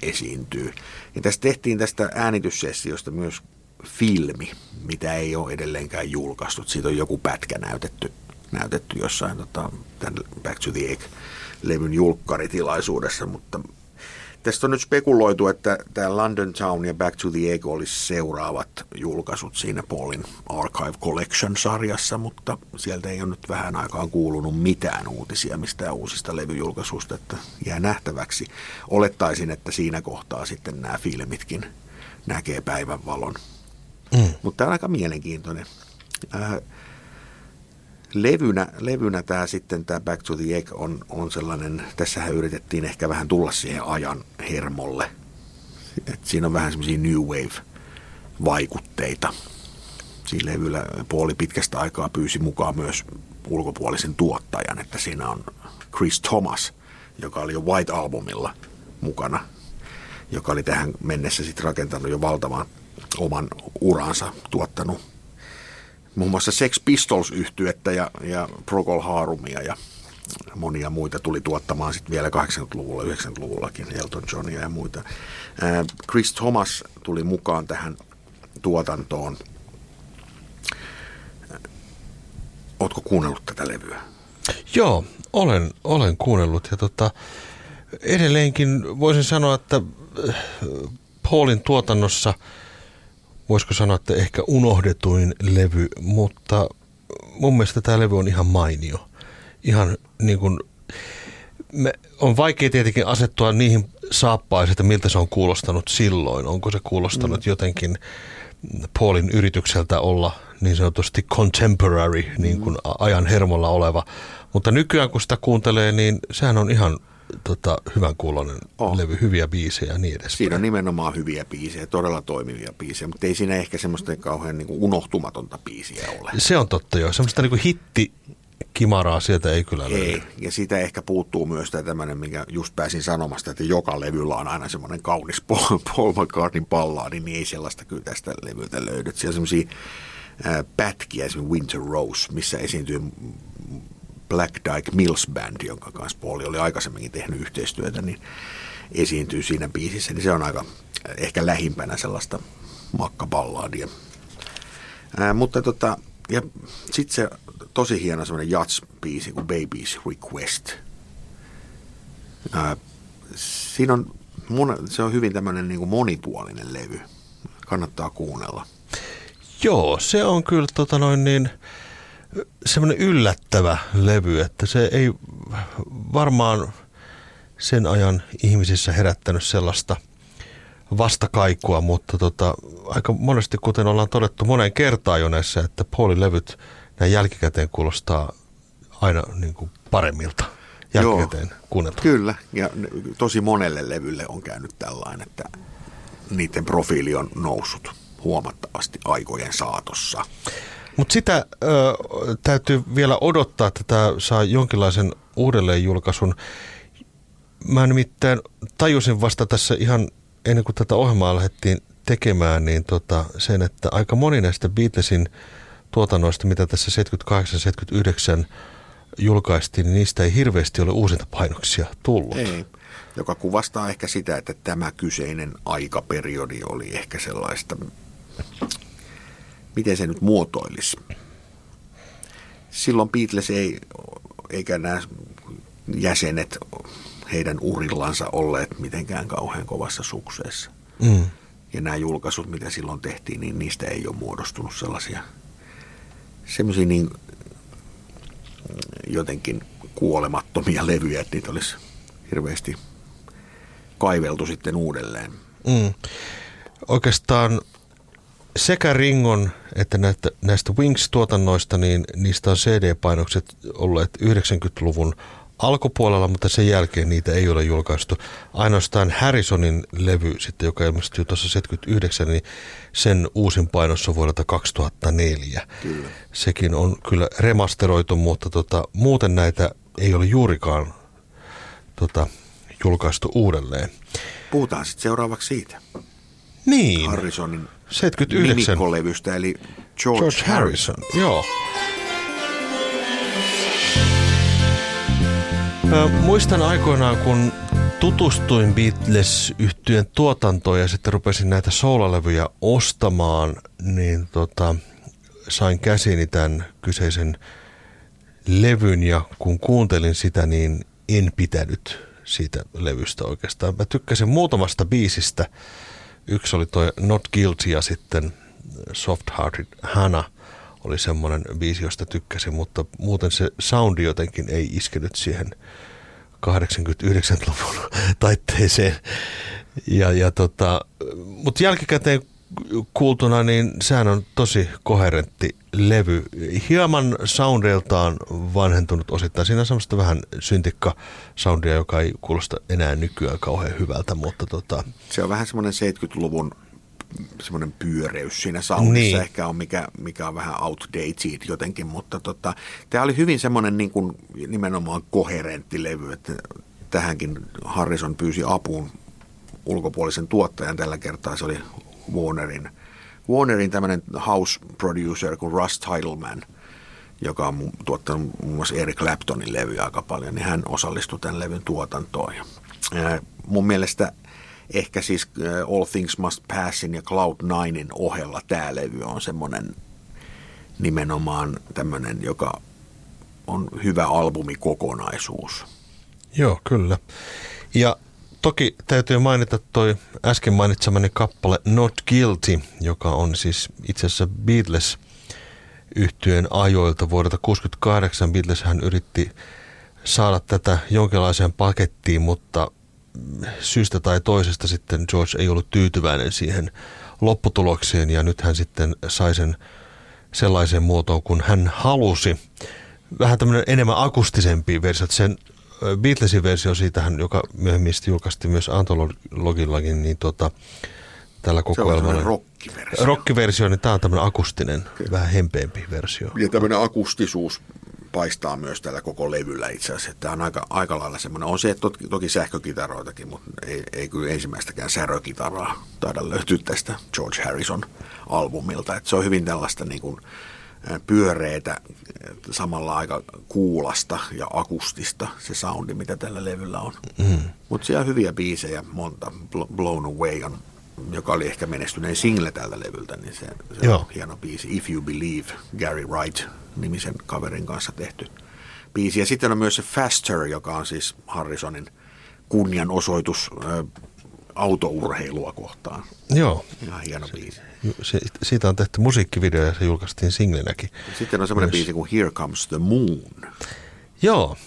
B: esiintyy. Ja tässä tehtiin tästä äänityssessiosta myös filmi, mitä ei ole edelleenkään julkaistu. Siitä on joku pätkä näytetty, näytetty jossain tota, tämän Back to the Egg-levyn julkkaritilaisuudessa, mutta Tästä on nyt spekuloitu, että tämä London Town ja Back to the Egg olisi seuraavat julkaisut siinä Paulin Archive Collection-sarjassa, mutta sieltä ei ole nyt vähän aikaan kuulunut mitään uutisia mistään uusista levyjulkaisuista, että jää nähtäväksi. Olettaisin, että siinä kohtaa sitten nämä filmitkin näkee päivänvalon. Mm. Mutta tämä on aika mielenkiintoinen. Äh, levynä, levynä tämä sitten, tämä Back to the Egg on, on sellainen, tässähän yritettiin ehkä vähän tulla siihen ajan hermolle. Et siinä on vähän semmoisia New Wave-vaikutteita. Siinä levyllä puoli pitkästä aikaa pyysi mukaan myös ulkopuolisen tuottajan, että siinä on Chris Thomas, joka oli jo White Albumilla mukana, joka oli tähän mennessä sitten rakentanut jo valtavan oman uransa, tuottanut muun muassa Sex pistols yhtyettä ja, ja Procol Harumia ja monia muita tuli tuottamaan sitten vielä 80-luvulla, 90-luvullakin, Elton Johnia ja muita. Chris Thomas tuli mukaan tähän tuotantoon. Oletko kuunnellut tätä levyä?
A: Joo, olen, olen kuunnellut ja tota, edelleenkin voisin sanoa, että Paulin tuotannossa – voisiko sanoa, että ehkä unohdetuin levy, mutta mun mielestä tämä levy on ihan mainio. Ihan niin kuin, me, on vaikea tietenkin asettua niihin saappaisiin, että miltä se on kuulostanut silloin. Onko se kuulostanut mm. jotenkin Paulin yritykseltä olla niin sanotusti contemporary, niin kuin mm. ajan hermolla oleva. Mutta nykyään kun sitä kuuntelee, niin sehän on ihan tota, hyvän kuulonen oh. levy, hyviä biisejä ja niin edespäin.
B: Siinä on nimenomaan hyviä biisejä, todella toimivia biisejä, mutta ei siinä ehkä semmoista kauhean niin kuin unohtumatonta biisiä ole.
A: Se on totta joo, semmoista niin kuin hitti kimaraa sieltä ei kyllä löydy.
B: Ei, ja siitä ehkä puuttuu myös tämä tämmöinen, minkä just pääsin sanomasta, että joka levyllä on aina semmoinen kaunis Paul, Paul McCartneyn niin ei sellaista kyllä tästä levyltä löydy. Siellä on semmoisia pätkiä, esimerkiksi Winter Rose, missä esiintyy Black Dyke Mills Band, jonka kanssa Pauli oli aikaisemminkin tehnyt yhteistyötä, niin esiintyy siinä biisissä, niin se on aika ehkä lähimpänä sellaista makkaballadia. Ää, mutta tota, ja sitten se tosi hieno semmoinen jats-biisi kuin Baby's Request. Ää, siinä on, mun, se on hyvin tämmöinen niin monipuolinen levy. Kannattaa kuunnella.
A: Joo, se on kyllä tota noin niin, semmoinen yllättävä levy, että se ei varmaan sen ajan ihmisissä herättänyt sellaista vastakaikua, mutta tota, aika monesti, kuten ollaan todettu moneen kertaan jo näissä, että Paulin levyt näin jälkikäteen kuulostaa aina niin kuin paremmilta jälkikäteen kuunnelta.
B: Kyllä, ja tosi monelle levylle on käynyt tällainen, että niiden profiili on noussut huomattavasti aikojen saatossa.
A: Mutta sitä ö, täytyy vielä odottaa, että tämä saa jonkinlaisen uudelleenjulkaisun. Mä nimittäin tajusin vasta tässä ihan ennen kuin tätä ohjelmaa lähdettiin tekemään, niin tota, sen, että aika moni näistä Beatlesin tuotannoista, mitä tässä 78-79 julkaistiin, niin niistä ei hirveästi ole uusinta painoksia tullut.
B: Ei, joka kuvastaa ehkä sitä, että tämä kyseinen aikaperiodi oli ehkä sellaista, miten se nyt muotoilisi. Silloin Beatles ei, eikä nämä jäsenet heidän urillansa olleet mitenkään kauhean kovassa sukseessa. Mm. Ja nämä julkaisut, mitä silloin tehtiin, niin niistä ei ole muodostunut sellaisia semmoisia niin jotenkin kuolemattomia levyjä, että niitä olisi hirveästi kaiveltu sitten uudelleen. Mm.
A: Oikeastaan sekä Ringon että näistä, näistä Wings-tuotannoista, niin niistä on CD-painokset olleet 90-luvun alkupuolella, mutta sen jälkeen niitä ei ole julkaistu. Ainoastaan Harrisonin levy, sitten, joka ilmestyi tuossa 79, niin sen uusin painossa vuodelta 2004. Kyllä. Sekin on kyllä remasteroitu, mutta tota, muuten näitä ei ole juurikaan tota, julkaistu uudelleen.
B: Puhutaan sitten seuraavaksi siitä.
A: Niin.
B: Harrisonin
A: 79.
B: levystä eli George, George Harrison. Harrison.
A: Joo. Muistan aikoinaan, kun tutustuin beatles yhtyeen tuotantoon ja sitten rupesin näitä soulalevyjä ostamaan, niin tota, sain käsiini tämän kyseisen levyn ja kun kuuntelin sitä, niin en pitänyt siitä levystä oikeastaan. Mä tykkäsin muutamasta biisistä. Yksi oli toi Not Guilty ja sitten Soft Hearted Hannah oli semmoinen biisi, josta tykkäsin, mutta muuten se soundi jotenkin ei iskenyt siihen 89-luvun [LAUGHS] taitteeseen. Ja, ja tota, mutta jälkikäteen kuultuna, niin sehän on tosi koherentti levy. Hieman soundiltaan vanhentunut osittain. Siinä on semmoista vähän syntikka soundia, joka ei kuulosta enää nykyään kauhean hyvältä, mutta tota...
B: Se on vähän semmoinen 70-luvun semmoinen pyöreys siinä soundissa niin. ehkä on, mikä, mikä on vähän outdated jotenkin, mutta tota, tämä oli hyvin semmoinen niin kuin nimenomaan koherentti levy, että tähänkin Harrison pyysi apuun ulkopuolisen tuottajan tällä kertaa, se oli Warnerin, Warnerin tämmöinen house producer kuin Russ Titleman, joka on tuottanut muun muassa Eric Claptonin levyjä aika paljon, niin hän osallistui tämän levyn tuotantoon. Ja, mun mielestä ehkä siis All Things Must Passin ja Cloud Ninein ohella tämä levy on semmoinen nimenomaan tämmöinen, joka on hyvä albumikokonaisuus.
A: Joo, kyllä. Ja toki täytyy mainita toi äsken mainitsemani kappale Not Guilty, joka on siis itse asiassa Beatles yhtyeen ajoilta vuodelta 1968. Beatles hän yritti saada tätä jonkinlaiseen pakettiin, mutta syystä tai toisesta sitten George ei ollut tyytyväinen siihen lopputulokseen ja nyt hän sitten sai sen sellaiseen muotoon kuin hän halusi. Vähän tämmöinen enemmän akustisempi versio. Sen Beatlesin versio siitähän, joka myöhemmin julkaistiin myös antologillakin, niin tota, tällä kokoelmalla.
B: Se on rockiversio.
A: Rockiversio, niin tämä on tämmöinen akustinen, Kyllä. vähän hempeämpi versio.
B: Ja tämmöinen akustisuus paistaa myös tällä koko levyllä itse asiassa. Tämä on aika, aika lailla semmoinen, on se toki, toki sähkökitaroitakin, mutta ei, ei kyllä ensimmäistäkään särökitaraa taida löytyä tästä George Harrison albumilta. Että se on hyvin tällaista niin kuin pyöreitä, samalla aika kuulasta ja akustista se soundi, mitä tällä levyllä on. Mm. Mutta siellä on hyviä biisejä, monta. Blown Away on joka oli ehkä menestyneen single tältä levyltä, niin se, se on hieno biisi. If You Believe, Gary Wright nimisen kaverin kanssa tehty biisi. Ja sitten on myös se Faster, joka on siis Harrisonin kunnianosoitus autourheilua kohtaan.
A: Joo.
B: Ihan hieno biisi.
A: Se, siitä on tehty musiikkivideo ja se julkaistiin singlenäkin.
B: Sitten on semmoinen biisi kuin Here Comes the Moon.
A: Joo,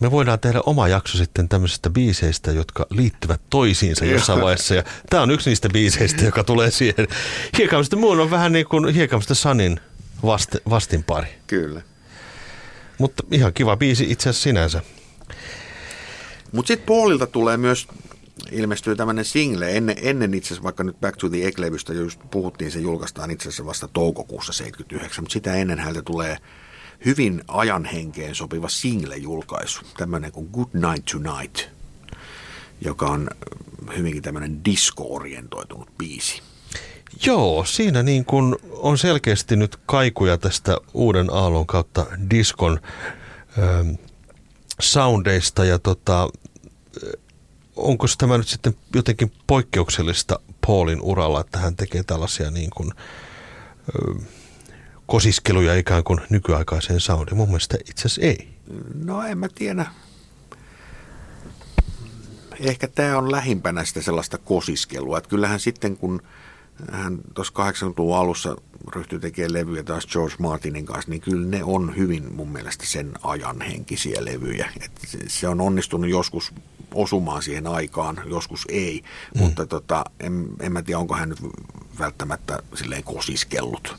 A: me voidaan tehdä oma jakso sitten tämmöisistä biiseistä, jotka liittyvät toisiinsa jossain vaiheessa. Ja tämä on yksi niistä biiseistä, joka tulee siihen. Hiekamista muun on vähän niin kuin Hiekamista Sanin vast, vastinpari.
B: Kyllä.
A: Mutta ihan kiva biisi itse asiassa sinänsä.
B: Mutta sitten Paulilta tulee myös, ilmestyy tämmöinen single, ennen, ennen itse asiassa vaikka nyt Back to the Egg-levystä just puhuttiin, se julkaistaan itse asiassa vasta toukokuussa 79, mutta sitä ennen häneltä tulee hyvin ajan henkeen sopiva single-julkaisu, tämmöinen kuin Good Night Tonight, joka on hyvinkin tämmöinen disco-orientoitunut biisi.
A: Joo, siinä niin kuin on selkeästi nyt kaikuja tästä uuden aallon kautta diskon ähm, soundeista ja tota, onko tämä nyt sitten jotenkin poikkeuksellista Paulin uralla, että hän tekee tällaisia niin kuin, äh, kosiskeluja ikään kuin nykyaikaiseen soundiin? Mun mielestä itse asiassa ei.
B: No en mä tiedä. Ehkä tämä on lähimpänä sitä sellaista kosiskelua. Että kyllähän sitten kun hän tuossa 80-luvun alussa ryhtyi tekemään levyjä taas George Martinin kanssa, niin kyllä ne on hyvin mun mielestä sen ajan henkisiä levyjä. Et se on onnistunut joskus osumaan siihen aikaan, joskus ei, mm. mutta tota, en, en mä tiedä, onko hän nyt välttämättä silleen kosiskellut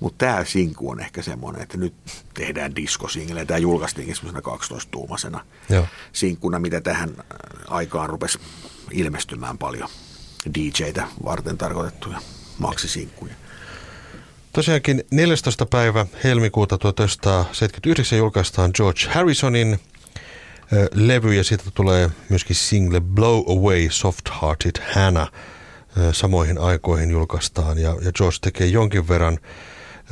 B: mutta tämä sinku on ehkä semmoinen, että nyt tehdään diskosingle. Tämä julkaistiinkin semmoisena 12-tuumasena Joo. sinkkuna, mitä tähän äh, aikaan rupesi ilmestymään paljon DJtä varten tarkoitettuja maksisinkkuja.
A: Tosiaankin 14. päivä helmikuuta 1979 julkaistaan George Harrisonin levy ja siitä tulee myöskin single Blow Away Soft Hearted Hannah samoihin aikoihin julkaistaan ja, ja George tekee jonkin verran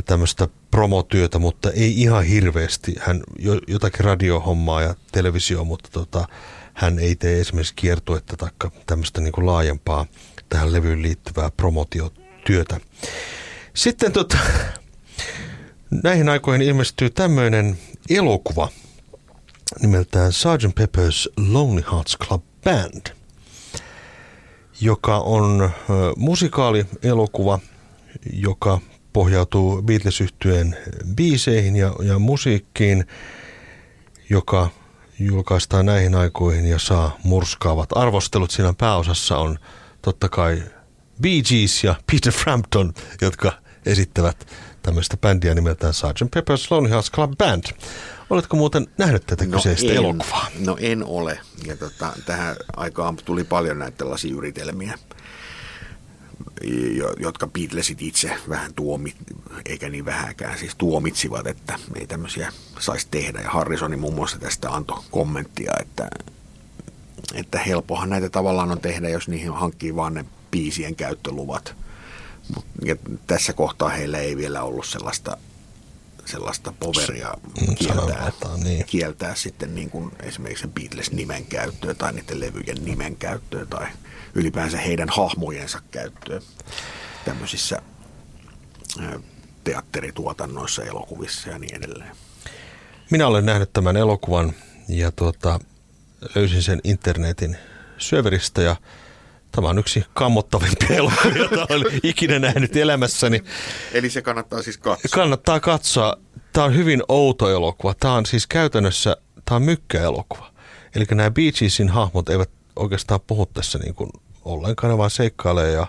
A: tämmöistä promotyötä, mutta ei ihan hirveästi. Hän jotakin radiohommaa ja televisio, mutta tota, hän ei tee esimerkiksi kiertuetta tai tämmöistä niin kuin laajempaa tähän levyyn liittyvää promotiotyötä. Sitten tota, [LAUGHS] näihin aikoihin ilmestyy tämmöinen elokuva nimeltään Sgt. Pepper's Lonely Hearts Club Band, joka on ö, musikaalielokuva, joka pohjautuu beatles biiseihin ja, ja musiikkiin, joka julkaistaan näihin aikoihin ja saa murskaavat arvostelut. Siinä pääosassa on totta kai Bee Gees ja Peter Frampton, jotka esittävät tämmöistä bändiä nimeltään Sgt. Pepper's Lonely Hearts Club Band. Oletko muuten nähnyt tätä no kyseistä
B: en,
A: elokuvaa?
B: No en ole. Ja tota, tähän aikaan tuli paljon näitä tällaisia yritelmiä jotka Beatlesit itse vähän tuomi, eikä niin vähäkään, siis tuomitsivat, että ei tämmöisiä saisi tehdä. Ja Harrisoni muun muassa tästä antoi kommenttia, että, että helpohan näitä tavallaan on tehdä, jos niihin hankkii vaan ne biisien käyttöluvat. Ja tässä kohtaa heillä ei vielä ollut sellaista sellaista poveria mm, kieltää, niin. kieltää sitten niin kuin esimerkiksi Beatles-nimen käyttöä tai niiden levyjen nimen käyttöä tai ylipäänsä heidän hahmojensa käyttöön tämmöisissä teatterituotannoissa, elokuvissa ja niin edelleen.
A: Minä olen nähnyt tämän elokuvan ja tuota, löysin sen internetin syöveristä ja tämä on yksi kammottavimpia [LAUGHS] elokuvia, joita olen ikinä nähnyt elämässäni.
B: Eli se kannattaa siis katsoa?
A: Kannattaa katsoa. Tämä on hyvin outo elokuva. Tämä on siis käytännössä, tämä on mykkäelokuva. Eli nämä Bee Geesin hahmot eivät oikeastaan puhu tässä niin kuin ollenkaan, ne vaan seikkailee ja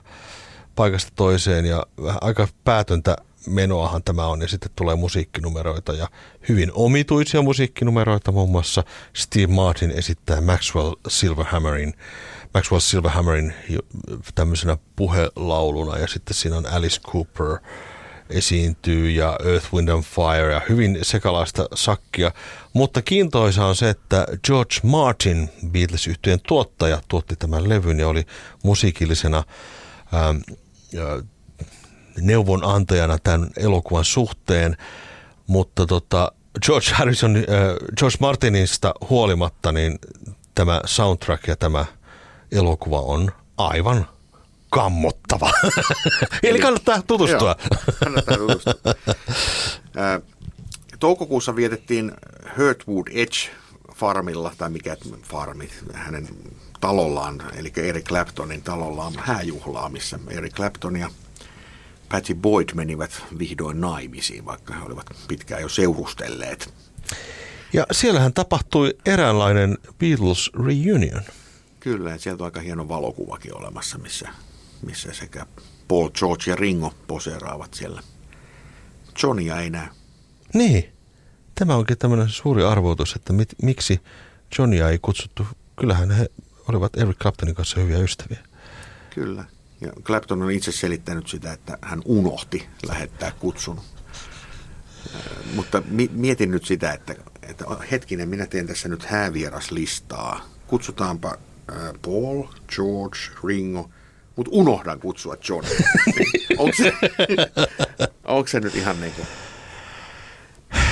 A: paikasta toiseen ja vähän aika päätöntä menoahan tämä on ja sitten tulee musiikkinumeroita ja hyvin omituisia musiikkinumeroita, muun muassa Steve Martin esittää Maxwell Silverhammerin Maxwell Silverhammerin tämmöisenä puhelauluna ja sitten siinä on Alice Cooper esiintyy ja Earth, Wind and Fire ja hyvin sekalaista sakkia. Mutta kiintoisa on se, että George Martin, beatles yhtyeen tuottaja, tuotti tämän levyn ja oli musiikillisena ähm, äh, neuvonantajana tämän elokuvan suhteen. Mutta tota, George Harrison, äh, George Martinista huolimatta, niin tämä soundtrack ja tämä elokuva on aivan kammottava. [LAUGHS] Eli kannattaa tutustua.
B: Joo, kannattaa tutustua. [LAUGHS] Toukokuussa vietettiin Hurtwood Edge farmilla, tai mikä farmi, hänen talollaan, eli Eric Claptonin talollaan hääjuhlaa, missä Eric Clapton ja Patty Boyd menivät vihdoin naimisiin, vaikka he olivat pitkään jo seurustelleet.
A: Ja siellähän tapahtui eräänlainen Beatles reunion.
B: Kyllä, ja sieltä on aika hieno valokuvakin olemassa, missä, missä sekä Paul George ja Ringo poseeraavat siellä. Johnia ei näy.
A: Niin. Tämä onkin tämmöinen suuri arvoitus, että mit, miksi Johnia ei kutsuttu. Kyllähän he olivat Eric Claptonin kanssa hyviä ystäviä.
B: Kyllä. Ja Clapton on itse selittänyt sitä, että hän unohti lähettää kutsun. Mutta mietin nyt sitä, että, että hetkinen, minä teen tässä nyt häävieraslistaa. Kutsutaanpa Paul, George, Ringo, mutta unohdan kutsua John. [LAUGHS] onko, se, onko se nyt ihan niin kuin...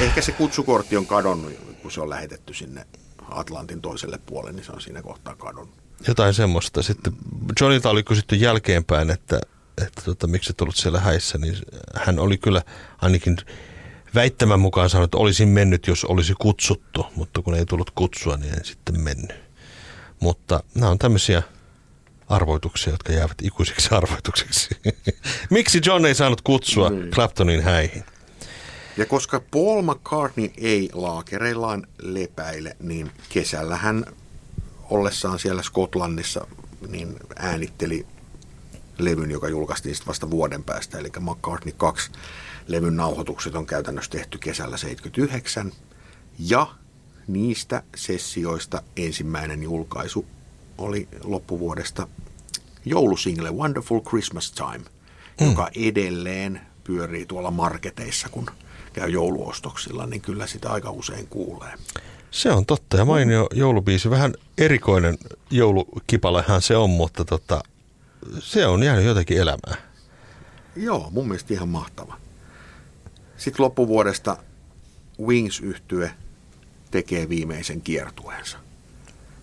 B: Ehkä se kutsukortti on kadonnut, kun se on lähetetty sinne Atlantin toiselle puolelle, niin se on siinä kohtaa kadonnut.
A: Jotain semmoista. Sitten Johnilta oli kysytty jälkeenpäin, että, että tota, miksi et ollut siellä häissä, niin hän oli kyllä ainakin väittämän mukaan sanonut, että olisin mennyt, jos olisi kutsuttu, mutta kun ei tullut kutsua, niin en sitten mennyt. Mutta nämä on tämmöisiä arvoituksia, jotka jäävät ikuisiksi [LAUGHS] arvoituksiksi. Miksi John ei saanut kutsua mm. Claptonin häihin?
B: Ja koska Paul McCartney ei laakereillaan lepäile, niin kesällä hän ollessaan siellä Skotlannissa niin äänitteli levyn, joka julkaistiin sitten vasta vuoden päästä, eli McCartney 2 levyn nauhoitukset on käytännössä tehty kesällä 79. Ja niistä sessioista ensimmäinen julkaisu oli loppuvuodesta joulusingle Wonderful Christmas Time, mm. joka edelleen pyörii tuolla marketeissa, kun käy jouluostoksilla, niin kyllä sitä aika usein kuulee.
A: Se on totta ja mainio joulubiisi. Vähän erikoinen joulukipalehan se on, mutta tota, se on jäänyt jotenkin elämään.
B: Joo, mun mielestä ihan mahtava. Sitten loppuvuodesta wings yhtye tekee viimeisen kiertueensa.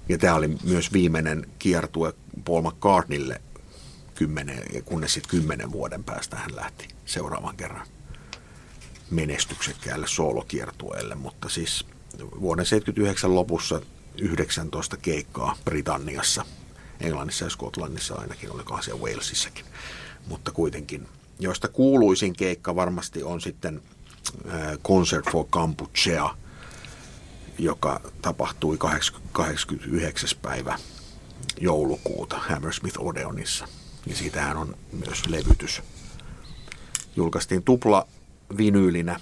B: Ja tämä oli myös viimeinen kiertue Paul McCartneylle, kymmenen, kunnes sitten kymmenen vuoden päästä hän lähti seuraavan kerran menestyksekkäälle soolokiertueelle, mutta siis vuoden 79 lopussa 19 keikkaa Britanniassa, Englannissa ja Skotlannissa ainakin, olikohan siellä Walesissakin, mutta kuitenkin, joista kuuluisin keikka varmasti on sitten Concert for Kampuchea, joka tapahtui 89. päivä joulukuuta Hammersmith Odeonissa. Ja siitähän on myös levytys. Julkaistiin tupla vinyylinä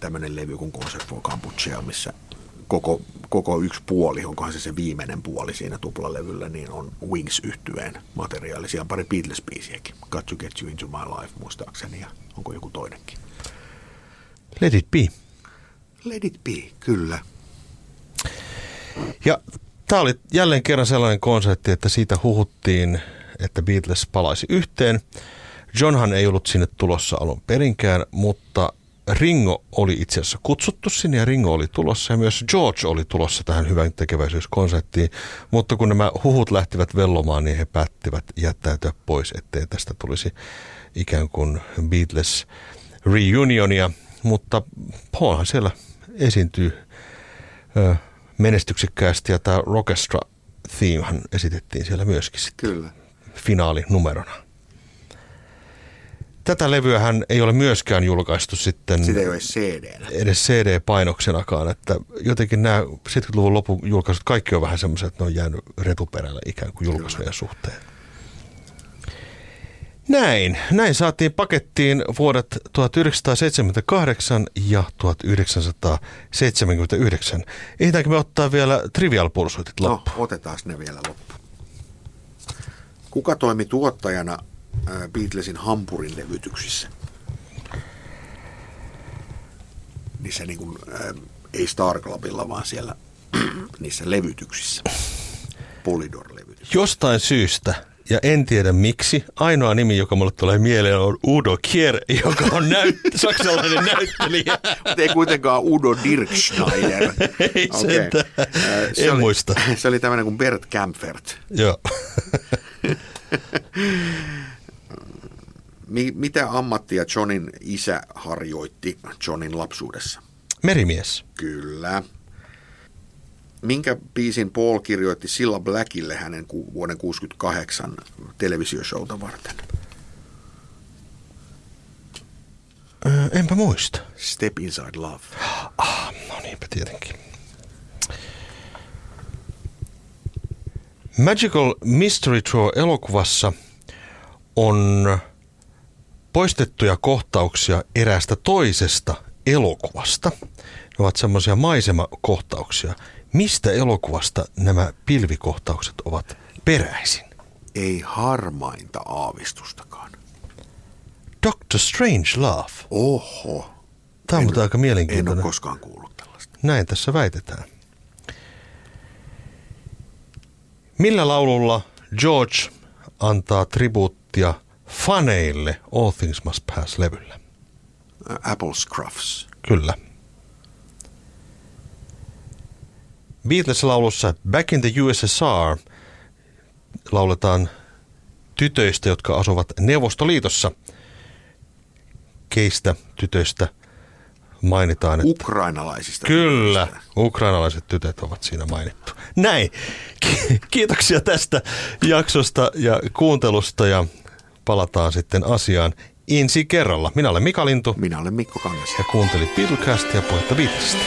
B: tämmöinen levy kuin Concert for Kampuchea, missä koko, koko yksi puoli, onkohan se se viimeinen puoli siinä tuplalevyllä, niin on wings yhtyeen materiaali. Siellä on pari Beatles-biisiäkin. Got to get you into my life, muistaakseni, ja onko joku toinenkin.
A: Let it be.
B: Let it be, kyllä.
A: Ja tämä oli jälleen kerran sellainen konsepti, että siitä huhuttiin, että Beatles palaisi yhteen. Johnhan ei ollut sinne tulossa alun perinkään, mutta Ringo oli itse asiassa kutsuttu sinne ja Ringo oli tulossa ja myös George oli tulossa tähän hyvän tekeväisyyskonseptiin, mutta kun nämä huhut lähtivät vellomaan, niin he päättivät jättäytyä pois, ettei tästä tulisi ikään kuin Beatles reunionia, mutta Paulhan siellä esiintyy ö, menestyksekkäästi ja tämä Rockestra themehan esitettiin siellä myöskin sitten
B: Kyllä.
A: finaalinumerona. Tätä levyä hän ei ole myöskään julkaistu sitten.
B: Sitä ei ole CD.
A: Edes CD-painoksenakaan, että jotenkin nämä 70-luvun lopun julkaisut kaikki on vähän semmoiset, että ne on jäänyt retuperällä ikään kuin julkaisujen suhteen. Näin. Näin saatiin pakettiin vuodet 1978 ja 1979. Ehditäänkö me ottaa vielä Trivial Pursuitit loppuun?
B: No, otetaan ne vielä loppuun. Kuka toimi tuottajana Beatlesin Hampurin levytyksissä? Niissä niin kuin, äh, ei Star Clubilla, vaan siellä [CLEARS THROAT] niissä levytyksissä. Polydor-levytyksissä.
A: Jostain syystä ja en tiedä miksi. Ainoa nimi, joka mulle tulee mieleen, on Udo Kier, joka on näyt- [LAUGHS] saksalainen näyttelijä.
B: Mutta ei kuitenkaan Udo Dirkschneider. [LAUGHS]
A: ei okay. sentään. Se en
B: oli,
A: muista.
B: Se oli tämmöinen kuin Bert Kampfert.
A: Joo. [LAUGHS]
B: Mi- mitä ammattia Johnin isä harjoitti Johnin lapsuudessa?
A: Merimies.
B: Kyllä. Minkä biisin Paul kirjoitti Silla Blackille hänen vuoden 68 televisioshowta varten?
A: Öö, enpä muista.
B: Step Inside Love.
A: Ah, no niinpä tietenkin. Magical Mystery Tour elokuvassa on poistettuja kohtauksia eräästä toisesta elokuvasta. Ne ovat semmoisia maisemakohtauksia. Mistä elokuvasta nämä pilvikohtaukset ovat peräisin?
B: Ei harmainta aavistustakaan.
A: Doctor Strange Love.
B: Oho.
A: Tämä on
B: En-
A: aika
B: En ole
A: mielenkiintoinen.
B: koskaan kuullut tällaista.
A: Näin tässä väitetään. Millä laululla George antaa tribuuttia faneille All Things Must Pass-levyllä?
B: Ä, Apple Scruffs.
A: Kyllä. Beatles-laulussa Back in the USSR lauletaan tytöistä, jotka asuvat Neuvostoliitossa. Keistä tytöistä mainitaan, että
B: Ukrainalaisista.
A: Kyllä,
B: tytöistä.
A: ukrainalaiset tytöt ovat siinä mainittu. Näin. Ki- Kiitoksia tästä jaksosta ja kuuntelusta ja palataan sitten asiaan ensi kerralla. Minä olen Mika Lintu
B: Minä olen Mikko Kangas.
A: ja kuuntelit Beatlecastia puhetta Beatlesista.